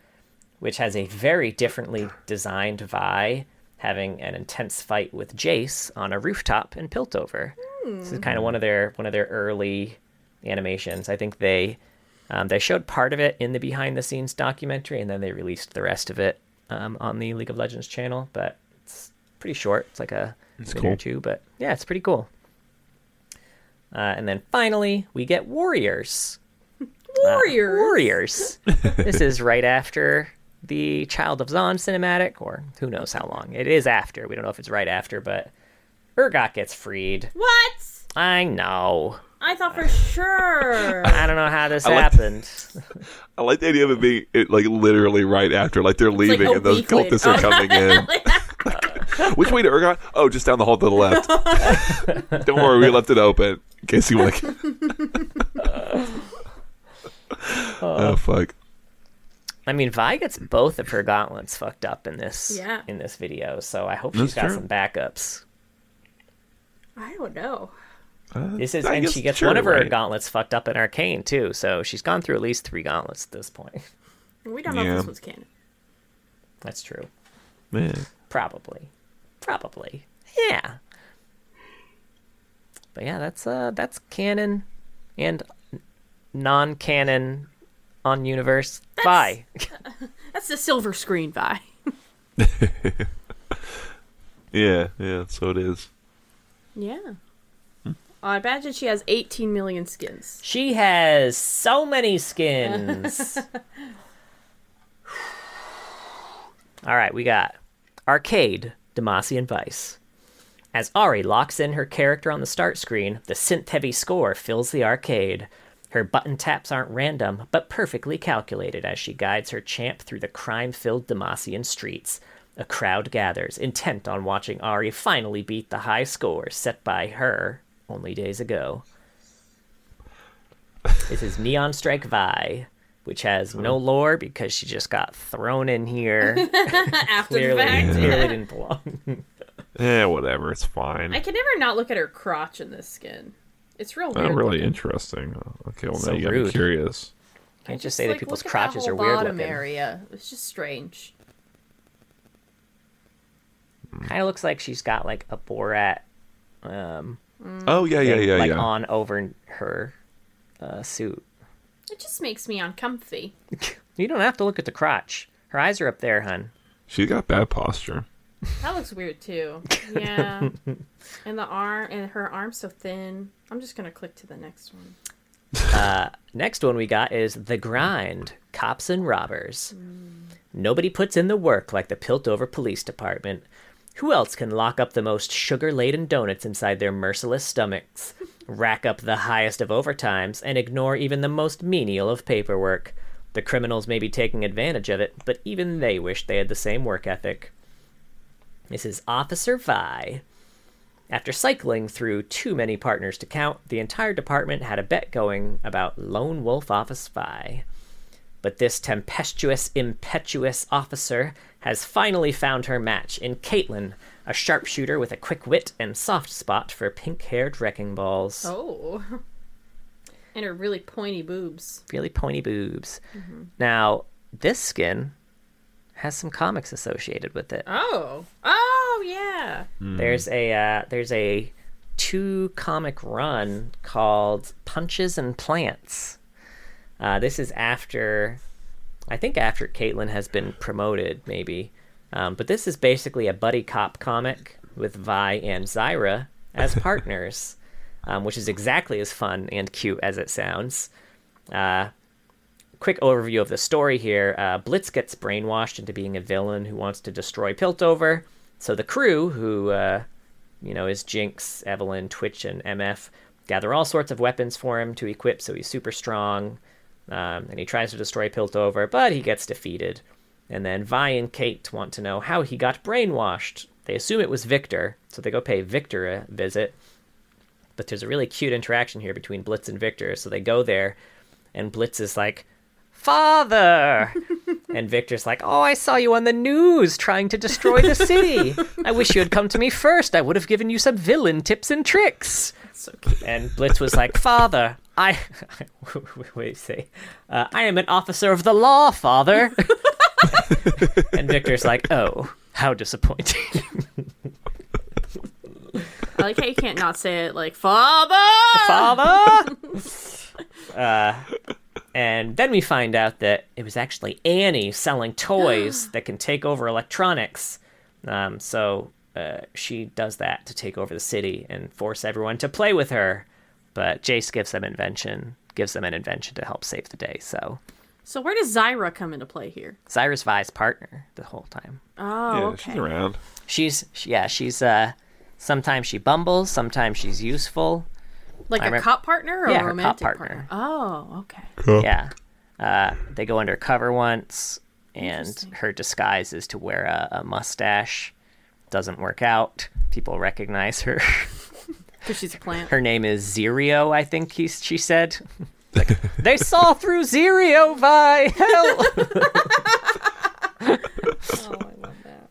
which has a very differently designed Vi having an intense fight with Jace on a rooftop in Piltover. This is kind of one of their one of their early animations. I think they um, they showed part of it in the behind the scenes documentary, and then they released the rest of it um, on the League of Legends channel. But it's pretty short. It's like a It's minute or two, but yeah, it's pretty cool. Uh, and then finally, we get Warriors. (laughs) Uh, Warriors. Warriors. (laughs) this is right after the Child of Zaun cinematic, or who knows how long. It is after. We don't know if it's right after, but Urgot gets freed. What? I know. I thought for sure. (laughs) I don't know how this I like- happened. (laughs) I like the idea of it being it, like literally right after, like they're leaving a and those week later. cultists are coming in. (laughs) Which way to Urgot? Oh, just down the hall to the left. Don't worry, we left it open in case you want to. Uh. oh fuck! I mean, Vi gets both of her gauntlets fucked up in this Yeah. in this video, so I hope That's she's got true. some backups. I don't know. Uh, This is, I and she gets sure, one of her right. gauntlets fucked up in Arcane too, so she's gone through at least three gauntlets at this point. We don't know Yeah. if this one's canon. That's true. Man. Probably. Probably. Yeah. But yeah, that's uh that's canon and non-canon on universe. Bye. (laughs) That's the silver screen Vi. (laughs) Yeah, yeah. So it is. Yeah. I imagine she has 18 million skins. she has so many skins. (laughs) All right, we got Arcade, Demacian Vice. As Ari locks in her character on the start screen, the synth heavy score fills the arcade. Her button taps aren't random, but perfectly calculated as she guides her champ through the crime filled Demacian streets. A crowd gathers, intent on watching Ari finally beat the high score set by her only days ago. This is Neon Strike Vi, which has no lore because she just got thrown in here. (laughs) After (laughs) clearly, the fact. clearly didn't belong. (laughs) Yeah, whatever. It's fine. I can never not look at her crotch in this skin. It's real weird. Oh, really looking. interesting. Okay, well So now you got me rude. curious. Can't just Just, say that people's look at crotches that are weird looking. area. It's just strange. Kind of looks like she's got like a Borat, um, Mm. Oh yeah, yeah, thing, yeah, like yeah. on over her uh, suit. It just makes me uncomfy. (laughs) You don't have to look at the crotch. Her eyes are up there, hun. She got bad posture. That looks weird too. (laughs) Yeah. and the arm and her arm's so thin. I'm just gonna click to the next one. Uh, next one we got is The Grind Cops and Robbers. Mm. Nobody puts in the work like the Piltover Police Department. Who else can lock up the most sugar laden donuts inside their merciless stomachs, rack up the highest of overtimes, and ignore even the most menial of paperwork? The criminals may be taking advantage of it, but even they wish they had the same work ethic. This is Officer Vi. After cycling through too many partners to count, the entire department had a bet going about Lone Wolf Office Vi. But this tempestuous, impetuous officer has finally found her match in Caitlyn, a sharpshooter with a quick wit and soft spot for pink haired wrecking balls. Oh. And her really pointy boobs. Really pointy boobs. Now, this skin has some comics associated with it. Oh. Oh yeah. There's a uh, there's a two comic run called Punches and Plants. Uh, this is after, I think after Caitlyn has been promoted, maybe. Um, but this is basically a buddy cop comic with Vi and Zyra as (laughs) partners, um, which is exactly as fun and cute as it sounds. Uh, quick overview of the story here uh, Blitz gets brainwashed into being a villain who wants to destroy Piltover. So the crew, who, uh, you know, is Jinx, Evelynn, Twitch, and MF, gather all sorts of weapons for him to equip so he's super strong. Um, and he tries to destroy Piltover, but he gets defeated. And then Vi and Cait want to know how he got brainwashed. They assume it was Viktor, so they go pay Viktor a visit. But there's a really cute interaction here between Blitz and Viktor, so they go there, and Blitz is like, Father! (laughs) and Viktor's like, Oh, I saw you on the news trying to destroy the city. I wish you had come to me first. I would have given you some villain tips and tricks. So cute. And Blitz was like, Father, I. (laughs) Wait, say, uh, I am an officer of the law, Father. (laughs) and Viktor's like, Oh, how disappointing. I like how you can't not say it like father. Father! (laughs) uh, and then we find out that it was actually Annie selling toys (gasps) that can take over electronics. Um, so uh, she does that to take over the city and force everyone to play with her. But Jace gives them invention, gives them an invention to help save the day. So So where does Zyra come into play here? Zyra's Vi's partner the whole time. Oh, yeah, okay. she's around. She's yeah, she's uh sometimes she bumbles, sometimes she's useful. Like I a remem- cop partner or Yeah, a her cop romantic partner. Oh, okay. Yeah. Uh, they go undercover once, and her disguise is to wear a, a mustache. Doesn't work out. People recognize her. (laughs) Because she's a plant. Her name is Zerio, I think he, she said. Like, they saw through Zerio, by (laughs) Hell! (laughs) oh, I love that.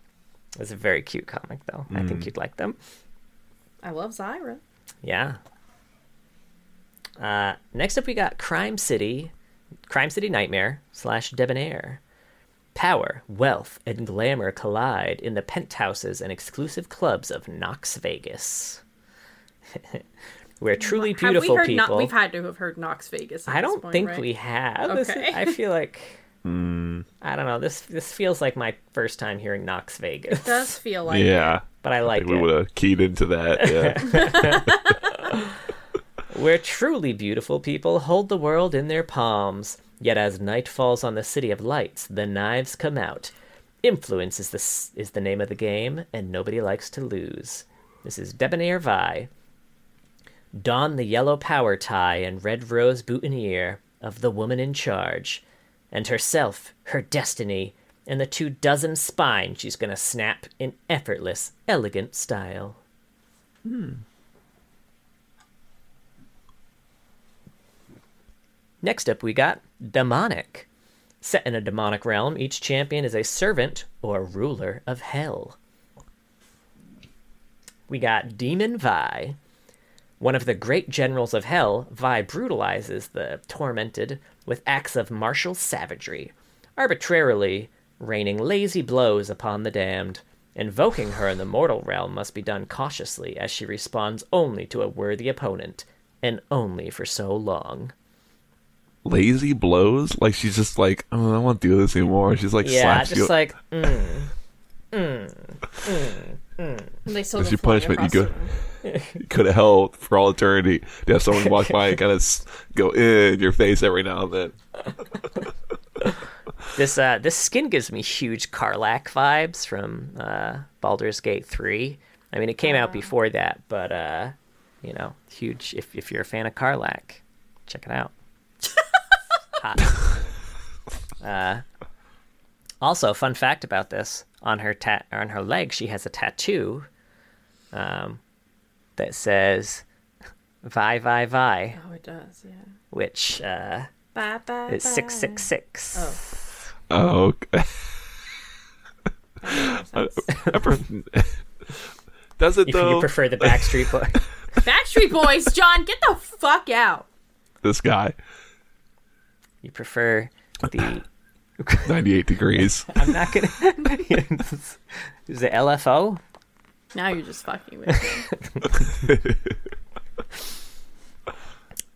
It's a very cute comic, though. I think you'd like them. I love Zyra. Yeah. Uh, next up, we got Crime City, Crime City Nightmare slash Debonair. Power, wealth, and glamour collide in the penthouses and exclusive clubs of Knox Vegas. (laughs) Where truly Have beautiful we heard people. No- we've had to have heard Knox Vegas. at I don't point, think right? we have. This is- Okay. I feel like (laughs) hmm. I don't know. This this feels like my first time hearing Knox Vegas, does feel like yeah, but I I like think we would have keyed into that. Yeah, (laughs) where truly beautiful people hold the world in their palms. Yet as night falls on the city of lights, the knives come out. Influence is the is the name of the game, and nobody likes to lose. This is Debonair Vi. Don the yellow power tie and red rose boutonniere of the woman in charge, and herself, her destiny, and the two dozen spines she's gonna snap in effortless, elegant style. Hmm. Next up, we got Demonic. Set in a demonic realm, each champion is a servant or ruler of hell. We got Demon Vi. One of the great generals of hell, Vi brutalizes the tormented with acts of martial savagery, arbitrarily raining lazy blows upon the damned. Invoking her in the mortal realm must be done cautiously, as she responds only to a worthy opponent, and only for so long. lazy blows. Like she's just like, oh, I don't do this anymore. She's like, Yeah, slaps just you. like mm, And (laughs) mm, mm, mm. they still That's your punishment, you go- room. you (laughs) could have held for all eternity to have someone walk by and kind of go in your face every now and then. (laughs) this. Uh, this skin gives me huge Karlach vibes from uh, Baldur's Gate three. I mean, it came out before that, but uh, you know, huge. If if you're a fan of Karlach, check it out. (laughs) Hot. Uh, also, fun fact about this: on her tat on her leg, she has a tattoo um, that says "Vi Vi Vi," Oh, it does. Yeah. which uh, Bye bye. is six six six. Oh. Oh, okay. (laughs) I pref- Does it You, though? you prefer the Backstreet Boy? (laughs) Backstreet Boys, John, get the fuck out. this guy, you prefer the? (laughs) ninety-eight degrees. I'm not gonna. is it LFO? Now you're just fucking with me. (laughs)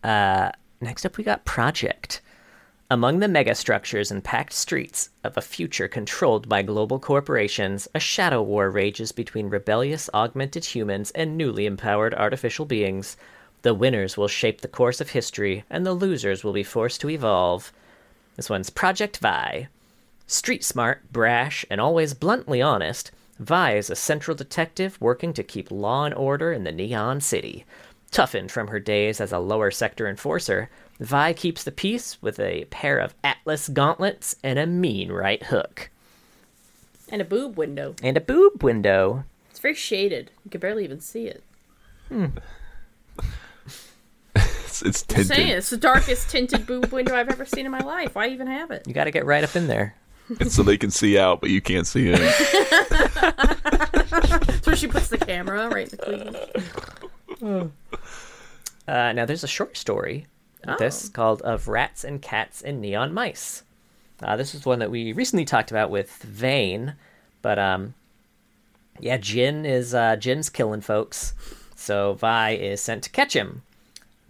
Uh, next up, we got Project. Among the megastructures and packed streets of a future controlled by global corporations, a shadow war rages between rebellious augmented humans and newly empowered artificial beings. The winners will shape the course of history, and the losers will be forced to evolve. This one's Project Vi. Street smart, brash, and always bluntly honest, Vi is a central detective working to keep law and order in the Neon City. Toughened from her days as a lower sector enforcer, Vi keeps the peace with a pair of Atlas gauntlets and a mean right hook. and a boob window. And a boob window. It's very shaded. You can barely even see it. Hmm. (laughs) It's, it's I'm saying it's the darkest tinted boob window I've ever seen in my life. Why even have it? You gotta get right up in there. It's (laughs) so they can see out, but you can't see in. (laughs) That's where she puts the camera right in the cleavage. Uh, now, there's a short story with this called Of Rats and Cats and Neon Mice. Uh, this is one that we recently talked about with Vayne, but um, yeah, Jhin is uh, Jhin's killing folks, so Vi is sent to catch him.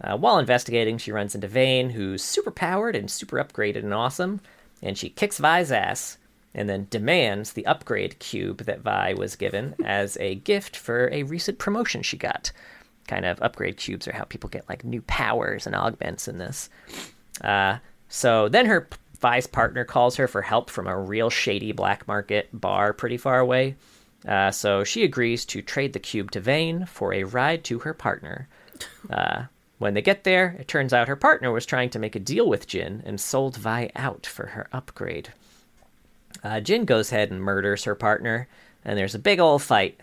Uh, while investigating, she runs into Vayne, who's super powered and super upgraded and awesome, and she kicks Vi's ass and then demands the upgrade cube that Vi was given as a gift for a recent promotion she got. Kind of upgrade cubes are how people get like new powers and augments in this. Uh, so then her Vi's partner calls her for help from a real shady black market bar pretty far away. Uh, so she agrees to trade the cube to Vayne for a ride to her partner. Uh, when they get there, it turns out her partner was trying to make a deal with Jhin and sold Vi out for her upgrade. Uh, Jhin goes ahead and murders her partner, and there's a big old fight.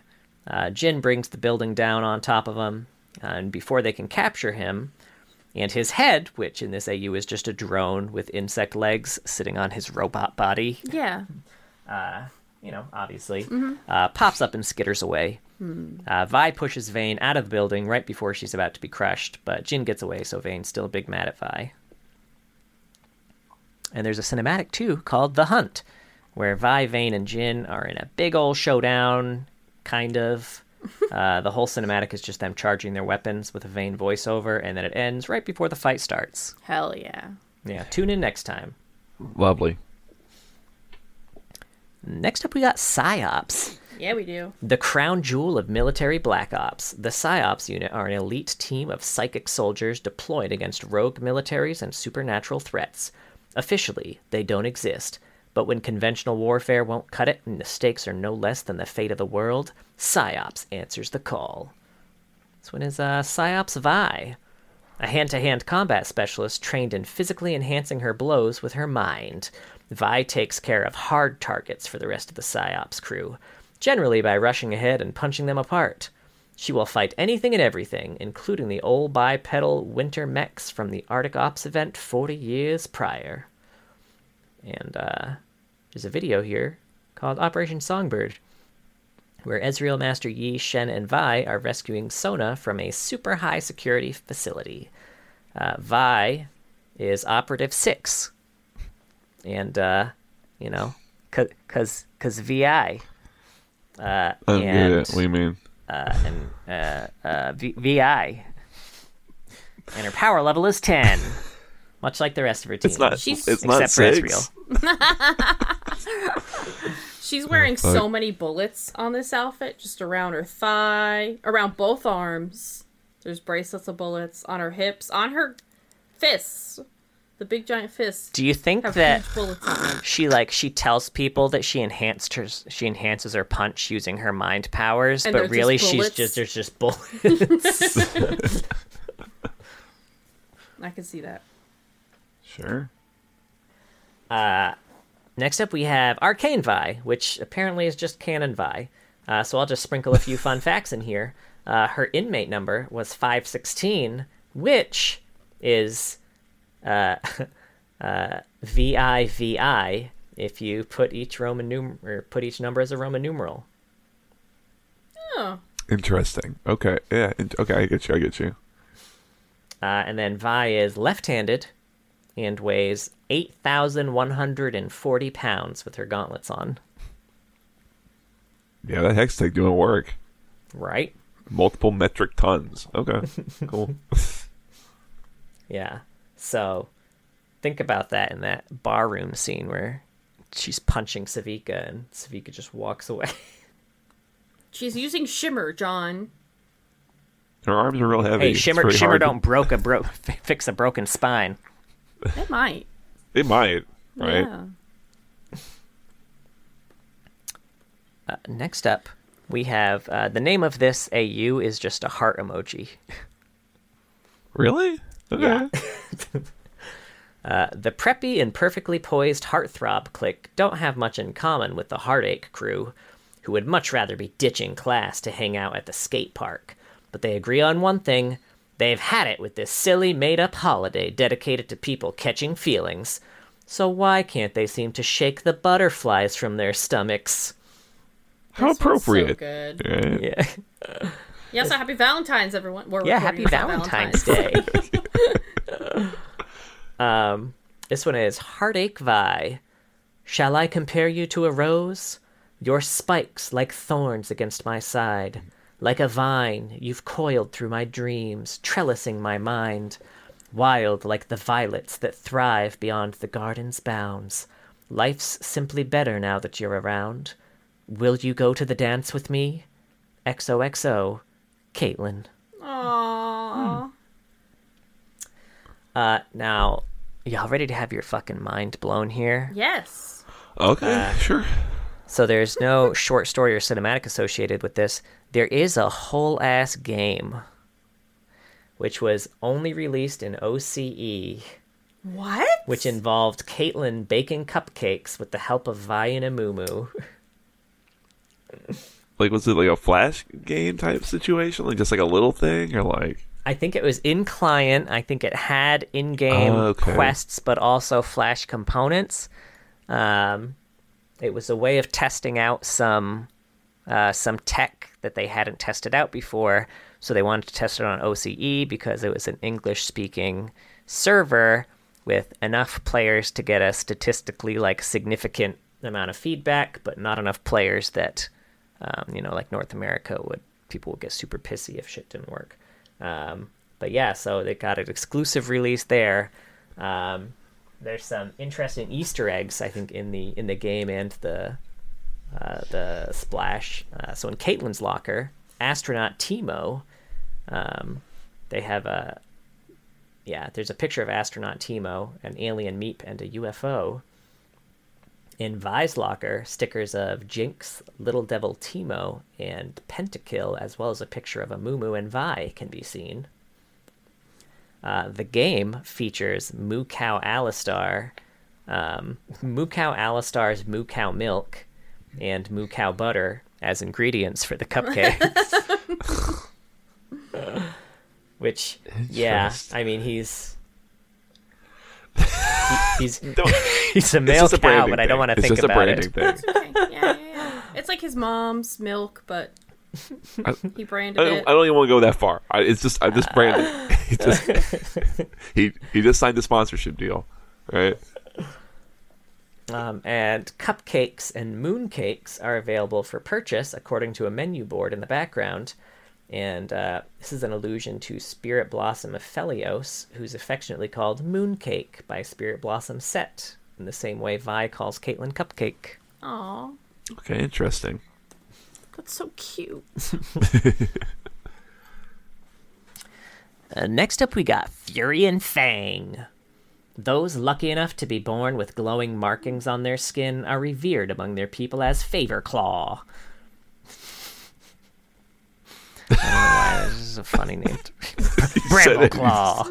Uh, Jhin brings the building down on top of him, and before they can capture him, and his head, which in this AU is just a drone with insect legs sitting on his robot body, Yeah. (laughs) you know, obviously, uh, pops up and skitters away. Uh, Vi pushes Vayne out of the building right before she's about to be crushed, but Jhin gets away, so Vayne's still big mad at Vi. And there's a cinematic too called The Hunt, where Vi, Vayne, and Jhin are in a big old showdown, kind of. (laughs) Uh, the whole cinematic is just them charging their weapons with a Vayne voiceover, and then it ends right before the fight starts. Hell yeah. Yeah, tune in next time. Lovely. Next up, we got PsyOps. Yeah, we do. The crown jewel of military black ops, the PSYOPs unit are an elite team of psychic soldiers deployed against rogue militaries and supernatural threats. Officially, they don't exist, but when conventional warfare won't cut it and the stakes are no less than the fate of the world, PSYOPs answers the call. This one is uh, PSYOPs Vi, a hand to hand combat specialist trained in physically enhancing her blows with her mind. Vi takes care of hard targets for the rest of the PSYOPs crew, generally by rushing ahead and punching them apart. She will fight anything and everything, including the old bipedal winter mechs from the Arctic Ops event 40 years prior. And uh, there's a video here called Operation Songbird, where Ezreal Master Yi, Shen, and Vi are rescuing Sona from a super high security facility. Uh, Vi is Operative 6. And, uh, you know, because cause VI. Uh, yeah, and, what do you mean? uh, and uh, uh, v- VI. And her power level is 10. much like the rest of her team. It's not. She's- it's not Except for six. (laughs) (laughs) She's wearing fuck. so many bullets on this outfit, just around her thigh, around both arms. There's bracelets of bullets on her hips, on her fists. The big giant fists Do you think that huge bullets on them. she like she tells people that she enhanced her she enhances her punch using her mind powers, And they're but just really she's just there's just bullets. (laughs) I can see that. Sure. (laughs) Next up, we have Arcane Vi, which apparently is just Canon Vi. Uh, so I'll just sprinkle a few (laughs) fun facts in here. Uh, her inmate number was 516, which is uh, (laughs) uh, VIVI if you put each Roman num- or put each number as a Roman numeral. Oh, Interesting. Okay. Yeah. Okay. I get you. I get you. Uh, and then Vi is left-handed and weighs 8,140 pounds with her gauntlets on. Yeah, that hextech doing work. Right? Multiple metric tons. Okay. (laughs) cool. Yeah. So think about that in that barroom scene where she's punching Sevika and Sevika just walks away. she's using shimmer, John. Her arms are real heavy. hey, Shimmer Shimmer hard don't broke a bro- (laughs) fix a broken spine. It might. It might. Right. Yeah. Uh, next up, we have uh, the name of this AU is just a heart emoji. Really? Okay. Yeah. (laughs) Uh, the preppy and perfectly poised heartthrob clique don't have much in common with the heartache crew, who would much rather be ditching class to hang out at the skate park. But they agree on one thing they've had it with this silly made up holiday dedicated to people catching feelings. So why can't they seem to shake the butterflies from their stomachs? How This appropriate. So good. Right? Yeah, Yeah, so happy Valentine's, everyone. We're yeah happy this on Valentine's Day. (laughs) um, this one is Heartache Vi. Shall I compare you to a rose? Your spikes like thorns against my side. Like a vine, you've coiled through my dreams, trellising my mind. Wild like the violets that thrive beyond the garden's bounds. Life's simply better now that you're around. Will you go to the dance with me? XOXO, Caitlyn. Aww. Uh, now, y'all ready to have your fucking mind blown here? Yes. Okay. Uh, sure. So there's no short story or cinematic associated with this. There is a whole ass game, which was only released in OCE, What? which involved Caitlyn baking cupcakes with the help of Vi and Amumu. Like, was it like a flash game type situation? Like, just like a little thing? Or like. I think it was in client. I think it had in-game Oh, okay. quests, but also flash components. Um, it was a way of testing out some uh, some tech that they hadn't tested out before. So they wanted to test it on OCE because it was an English-speaking server with enough players to get a statistically like significant amount of feedback, but not enough players that um, you know, like North America would people would get super pissy if shit didn't work. Um, but yeah, so they got an exclusive release there. Um, there's some interesting Easter eggs, I think, in the in the game and the uh, the splash. Uh, so in Caitlyn's locker, astronaut Teemo, um, they have a yeah. There's a picture of astronaut Teemo, an alien meep, and a UFO. In Vi's locker, stickers of Jinx, Little Devil Teemo, and Pentakill, as well as a picture of Amumu and Vi, can be seen. Uh, the game features Moo Cow Alistar, um, Moo Cow Alistar's Moo Cow Milk, and Moo Cow Butter as ingredients for the cupcakes. (laughs) Which, yeah, I mean, he's. he- he's (laughs) (laughs) he's a male just a cow, branding but I don't want to think just a about branding it. thing. Yeah, yeah, yeah. It's like his mom's milk, but I, (laughs) he I branded don't, it. I don't even want to go that far. I, it's just I just (laughs) branded. he just (laughs) he he just signed a sponsorship deal, right? Um, and cupcakes and mooncakes are available for purchase according to a menu board in the background. And uh, this is an allusion to Spirit Blossom Aphelios, who's affectionately called Mooncake by Spirit Blossom Sett, in the same way Vi calls Caitlyn Cupcake. Aw, Okay, interesting. That's so cute. (laughs) Uh, next up, we got Fury and Fang. Those lucky enough to be born with glowing markings on their skin are revered among their people as Favor Claw. (laughs) I don't know why this is a funny name. (laughs) Bramble. Claw.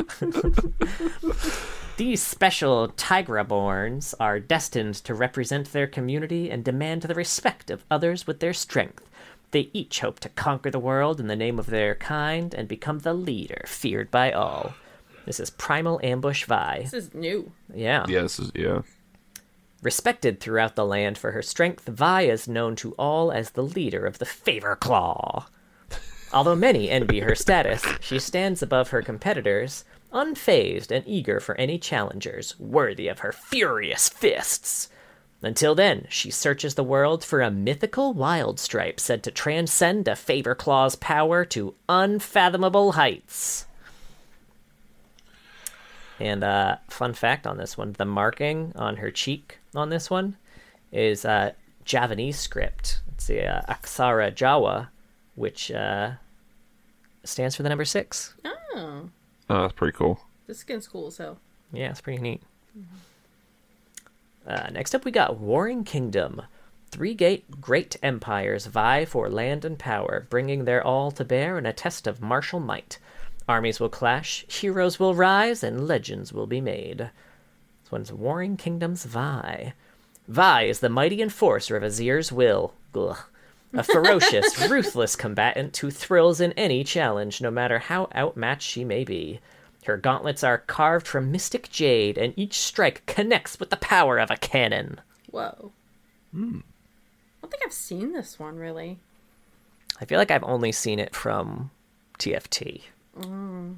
These special Tigraborns are destined to represent their community and demand the respect of others with their strength. They each hope to conquer the world in the name of their kind and become the leader feared by all. This is Primal Ambush Vi. This is new. Yeah. Yeah, this is yeah. Respected throughout the land for her strength, Vi is known to all as the leader of the Favor Claw. Although many envy her status, she stands above her competitors, unfazed and eager for any challengers worthy of her furious fists. Until then, she searches the world for a mythical wild stripe said to transcend a Favor Claw's power to unfathomable heights. And uh, fun fact on this one: the marking on her cheek on this one is uh, Javanese script. It's the uh, Aksara Jawa, which uh, stands for the number six. Oh, Oh, that's pretty cool. this skin's cool as hell. Yeah, it's pretty neat. Uh, next up, we got Warring Kingdom. Three gate great empires vie for land and power, bringing their all to bear in a test of martial might. Armies will clash, heroes will rise, and legends will be made. This one's Warring Kingdoms vie. Vi is the mighty enforcer of Azir's will. Ugh. A ferocious, (laughs) ruthless combatant who thrills in any challenge, no matter how outmatched she may be. Her gauntlets are carved from mystic jade, and each strike connects with the power of a cannon. Whoa. Hmm. I don't think I've seen this one really. I feel like I've only seen it from TFT. Just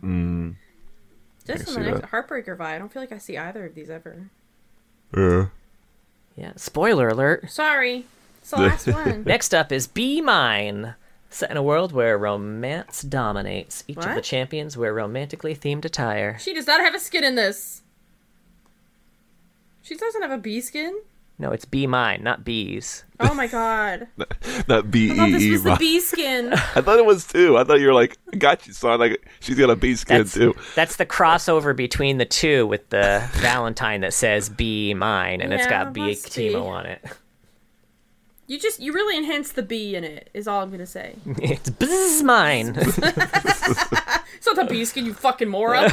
can in the see next that. Heartbreaker Vi, I don't feel like I see either of these ever. Yeah. Yeah, spoiler alert. Sorry, it's the (laughs) last one. Next up is Be Mine. Set in a world where romance dominates. Each of the champions wear romantically themed attire. She does not have a skin in this. She doesn't have a bee skin. No, it's Be Mine, not bees. Oh my god! (laughs) That B I thought this E. was the bee skin. (laughs) I thought it was too. I thought you were like, I got you, son. Like she's got a bee skin That's, too. that's the crossover between the two with the (laughs) Valentine that says Be Mine, and it's Yeah, got Be must be. Teemo on it. You just you really enhanced the bee in it. Is all I'm gonna say. (laughs) it's Bzz Mine. (laughs) It's not the bee skin, you fucking moron. (laughs)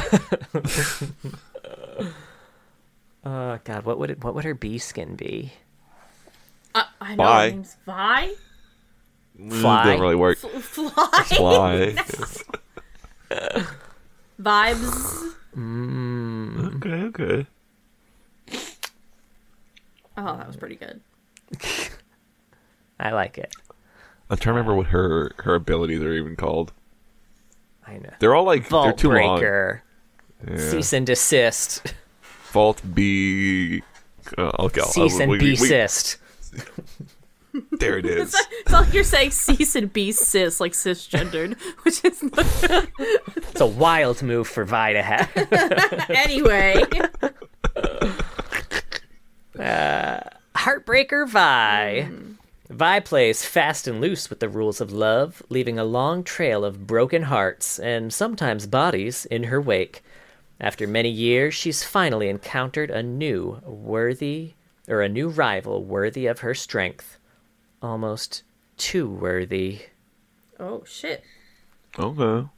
oh, God, what would it, what would her bee skin be? uh, I know Vi. her name's Vi. Fly. Doesn't really work. F- fly. Fly. Vibes. okay, okay. Oh, that was pretty good. I like it. I'm trying to remember what her her abilities are even called. I know. They're all like they're Vault too long. Breaker. Yeah. Cease and desist. Vault B. Uh, okay, I'll- Cease and we- we- we- desist. There it is. It's like you're saying cease and be cis, like cisgendered, (laughs) which is It's a wild move for Vi to have. anyway. (laughs) Uh, Heartbreaker Vi. Vi plays fast and loose with the rules of love, leaving a long trail of broken hearts and sometimes bodies in her wake. After many years, she's finally encountered a new worthy or a new rival worthy of her strength. Almost too worthy. Oh shit. Okay.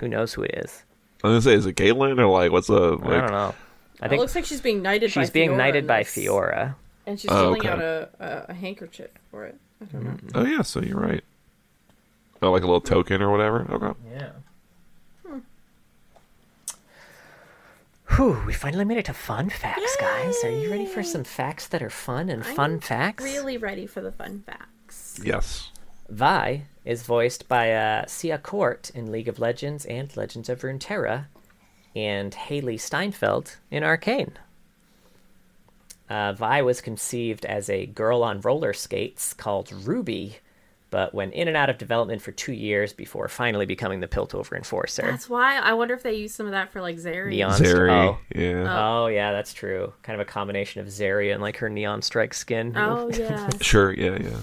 Who knows who it is? I was gonna say, is it Caitlyn or like what's up? I don't know. I think it looks like she's being knighted. by she's being Fiora knighted in by this. Fiora. And she's Oh, holding okay. out a, a, a handkerchief for it. I don't know. oh yeah, so you're right. Oh, like a little token or whatever. Okay. Yeah. Whew, we finally made it to fun facts, guys. Are you ready for some facts that are fun and fun I'm facts? Really ready for the fun facts. Yes. Vi is voiced by uh, Cia Court in League of Legends and Legends of Runeterra, and Hailee Steinfeld in Arcane. Uh, Vi was conceived as a girl on roller skates called Ruby, but went in and out of development for two years before finally becoming the Piltover Enforcer. That's why I wonder if they use some of that for like Zeri. Neon Zeri, Oh. yeah. Oh yeah, that's true. Kind of a combination of Zarya and like her neon strike skin. Oh (laughs) yeah. Sure, yeah, yeah.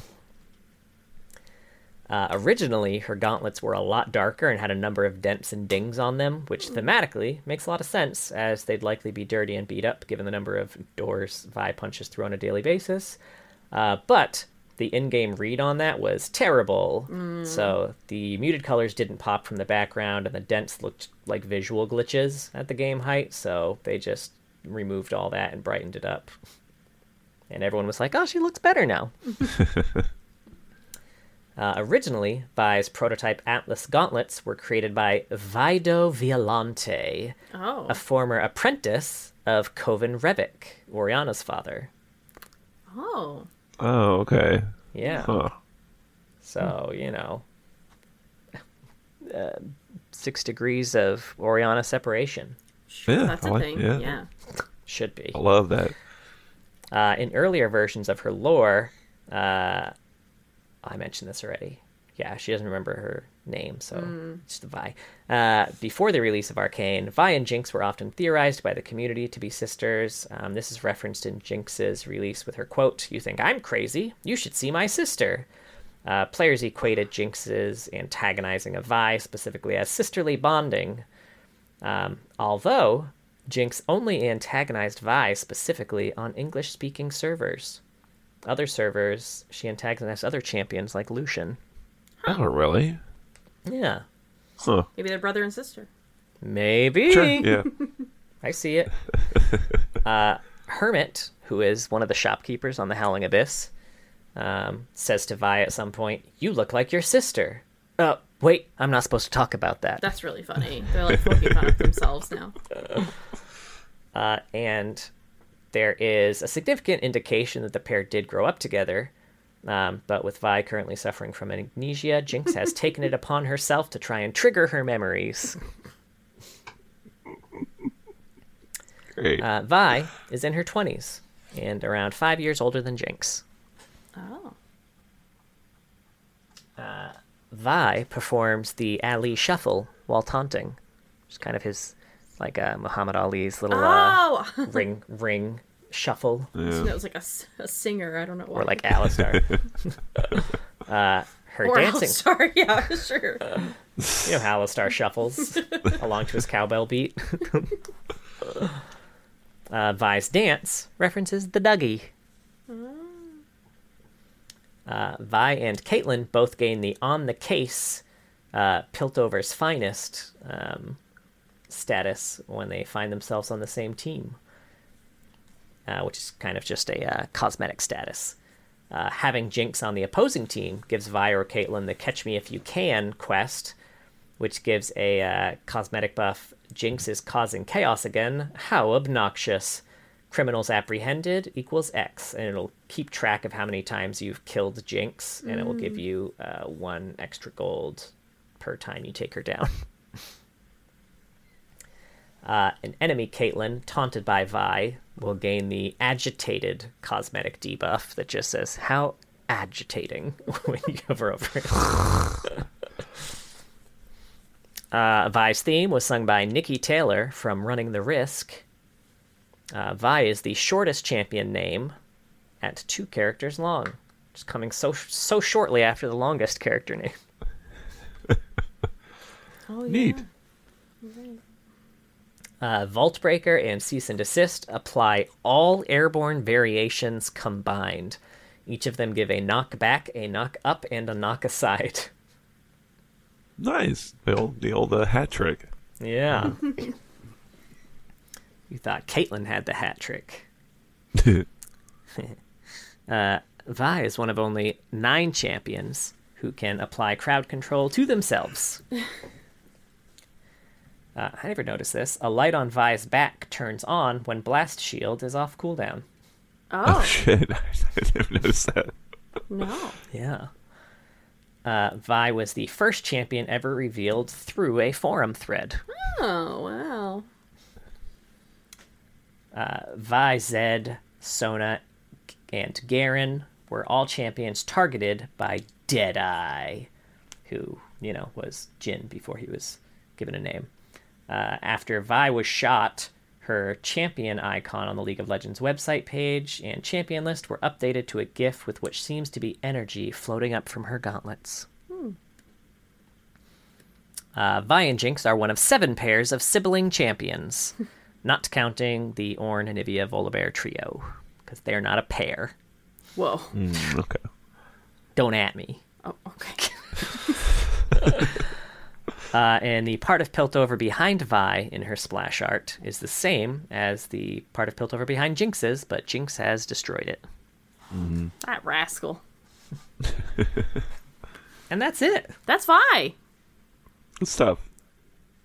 Uh, originally, her gauntlets were a lot darker and had a number of dents and dings on them, which thematically makes a lot of sense, as they'd likely be dirty and beat up given the number of doors Vi punches through on a daily basis. Uh, but the in-game read on that was terrible. So the muted colors didn't pop from the background, and the dents looked like visual glitches at the game height. So they just removed all that and brightened it up. And everyone was like, "Oh, she looks better now." (laughs) Uh, originally, Vi's prototype Atlas gauntlets were created by Vido Violante, Oh. a former apprentice of Corin Reveck, Orianna's father. Oh. Oh, okay. Yeah. Huh. So, you know, (laughs) uh, six degrees of Orianna separation. Sure, Yeah, that's a like- thing. yeah. Yeah. Should be. I love that. Uh, in earlier versions of her lore, uh, I mentioned this already. Yeah, she doesn't remember her name, so it's the Vi. Uh, before the release of Arcane, Vi and Jinx were often theorized by the community to be sisters. Um, this is referenced in Jinx's release with her quote, You think I'm crazy? You should see my sister. Uh, players equated Jinx's antagonizing of Vi specifically as sisterly bonding. Um, although Jinx only antagonized Vi specifically on English speaking servers. Other servers, she antagonized other champions like Lucian. Oh, really? Yeah. Huh. Maybe they're brother and sister. Maybe. Sure. (laughs) Yeah. I see it. (laughs) uh, Hermit, who is one of the shopkeepers on the Howling Abyss, um, says to Vi at some point, You look like your sister. Oh, wait, I'm not supposed to talk about that. That's really funny. They're like poking fun at themselves now. Uh, and there is a significant indication that the pair did grow up together. Um, but with Vi currently suffering from amnesia, Jinx has (laughs) taken it upon herself to try and trigger her memories. Great. Uh, Vi is in her 20s and around five years older than Jinx. Oh. Vi performs the Ali Shuffle while taunting. It's kind of his, like uh, Muhammad Ali's little uh, Oh. ring (laughs) ring shuffle. it was like a, a singer. I don't know why. or like Alistar. (laughs) (laughs) uh, her or dancing, All-Star. Yeah, sure. you know how Alistar shuffles along to his cowbell beat. uh, Vi's dance references the Dougie. Uh, Vi and Caitlyn both gain the on the case uh, Piltover's finest um, status when they find themselves on the same team, uh, which is kind of just a uh, cosmetic status. Uh, having Jinx on the opposing team gives Vi or Caitlyn the Catch Me If You Can quest, which gives a uh, cosmetic buff. Jinx is causing chaos again. How obnoxious! Criminals apprehended equals X, and it'll keep track of how many times you've killed Jinx, and it will give you uh, one extra gold per time you take her down. (laughs) Uh, an enemy Caitlyn, taunted by Vi, will gain the agitated cosmetic debuff that just says, How agitating (laughs) when you hover over it. (laughs) uh, Vi's theme was sung by Nikki Taylor from Running the Risk. Uh, Vi is the shortest champion name at two characters long, just coming so so shortly after the longest character name. (laughs) Oh, yeah. Neat. Uh, Vault Breaker and Cease and Desist apply all airborne variations combined. Each of them give a knock back, a knock up, and a knock aside. (laughs) Nice. The old, the old uh, hat trick. Yeah. (laughs) you thought Caitlyn had the hat trick. (laughs) Uh, Vi is one of only nine champions who can apply crowd control to themselves. Uh, I never noticed this. A light on Vi's back turns on when Blast Shield is off cooldown. Oh, Shit. (laughs) I never noticed that. no. Yeah. Uh, Vi was the first champion ever revealed through a forum thread. Oh, wow. Vi, Zed, Sona, and Garen were all champions targeted by Deadeye, who, you know, was Jhin before he was given a name. Uh, after Vi was shot, her champion icon on the League of Legends website page and champion list were updated to a GIF with which seems to be energy floating up from her gauntlets. Uh, Vi and Jinx are one of seven pairs of sibling champions, (laughs) not counting the Ornn, Anivia, Volibear trio, because they're not a pair. Whoa. Mm, okay. Don't at me. Oh, okay. (laughs) (laughs) Uh, and the part of Piltover behind Vi in her splash art is the same as the part of Piltover behind Jinx's, but Jinx has destroyed it. that rascal. (laughs) And that's it. That's Vi. Good stuff.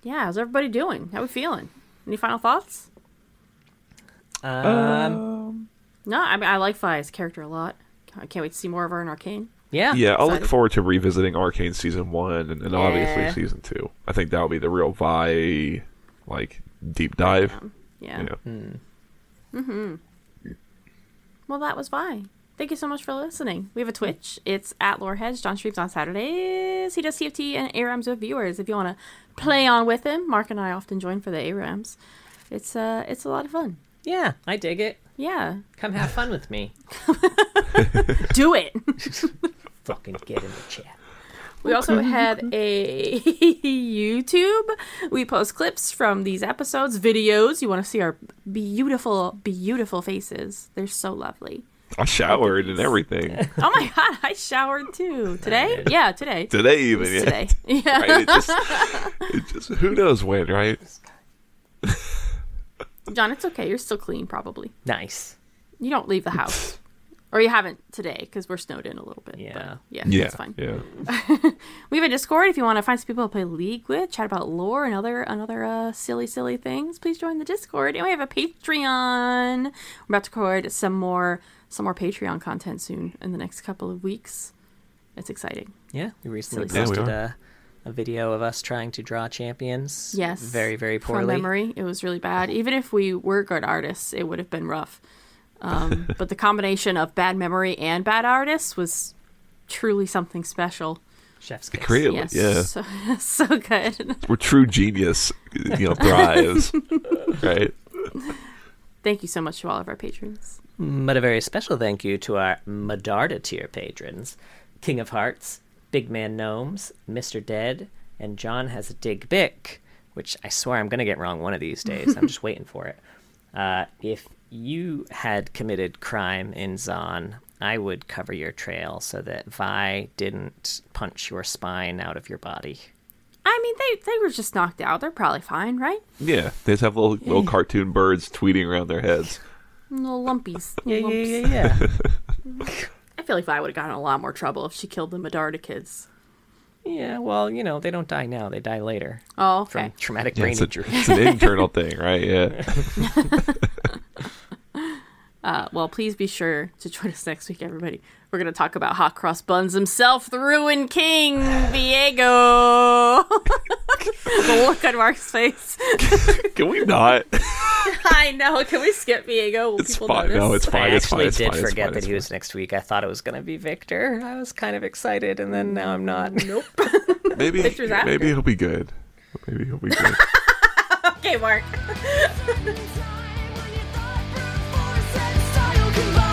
Yeah, how's everybody doing? How we feeling? Any final thoughts? Um, No, I mean I like Vi's character a lot. I can't wait to see more of her in Arcane. Yeah. Yeah, I'll look forward to revisiting Arcane season one and, and obviously season two. I think that'll be the real Vi like deep dive. Yeah. Yeah. Well, that was Vi. Thank you so much for listening. We have a Twitch. It's at Loreheads. John streams on Saturdays. He does CFT and ARAMs with viewers. If you want to play on with him, Mark and I often join for the ARAMs. It's uh, it's a lot of fun. Yeah, I dig it. Yeah, Come have fun with me. (laughs) (laughs) do it. (laughs) Fucking get in the chat. We also have a (laughs) YouTube. We post clips from these episodes, videos. You want to see our beautiful, beautiful faces. They're so lovely. I showered and everything (laughs) Oh my god, I showered too. Today? Yeah, today. today. Even yeah. Today. (laughs) Yeah. Right? It just, it just who knows when, right? John, it's okay. You're still clean, probably. Nice. You don't leave the house. Or you haven't today because we're snowed in a little bit. but Yeah. yeah, Yeah, that's fine. yeah. (laughs) We have a Discord if you want to find some people to play League with, chat about lore and other another uh, silly, silly things. Please join the Discord. And we have a Patreon. We're about to record some more some more Patreon content soon in the next couple of weeks. It's exciting. Yeah, we recently Silly stuff. Yeah, we posted a, a video of us trying to draw champions. Yes. Very, very poorly. From memory, it was really bad. Even if we were good artists, it would have been rough. Um, (laughs) but the combination of bad memory and bad artists was truly something special. Chef's kiss. Creatively, Yes, yeah. (laughs) so, so good. Where true genius, you know, thrives. (laughs) right? Thank you so much to all of our patrons. But a very special thank you to our Medarda tier patrons King of Hearts, Big Man Gnomes, Mr. Dead, and John has a Dig Bick, which I swear I'm going to get wrong one of these days. I'm just waiting for it. Uh, if you had committed crime in Zaun, I would cover your trail so that Vi didn't punch your spine out of your body. I mean, they they were just knocked out. They're probably fine, right? Yeah. They just have little little cartoon birds tweeting around their heads. Little lumpies. (laughs) Yeah, Little yeah, lumps. yeah, yeah. (laughs) I feel like Vi would have gotten a lot more trouble if she killed the Medarda kids. yeah, well, you know, they don't die now, they die later Oh, from okay. traumatic Yeah, brain it's, a, injury. it's an internal (laughs) thing, right? Yeah. Uh, well, please be sure to join us next week, everybody. We're going to talk about Hot Cross Buns himself, the Ruin King, Viego. (laughs) the look on Mark's face. (laughs) Can we not? I know. Can we skip Viego? Will It's fine. notice? No, it's I fine. It's actually fine. It's did fine. It's forget fine. that he was next week. I thought it was going to be Viktor. I was kind of excited, and then now I'm not. Nope. (laughs) Maybe maybe he'll be good. Maybe he'll be good. okay, Mark can buy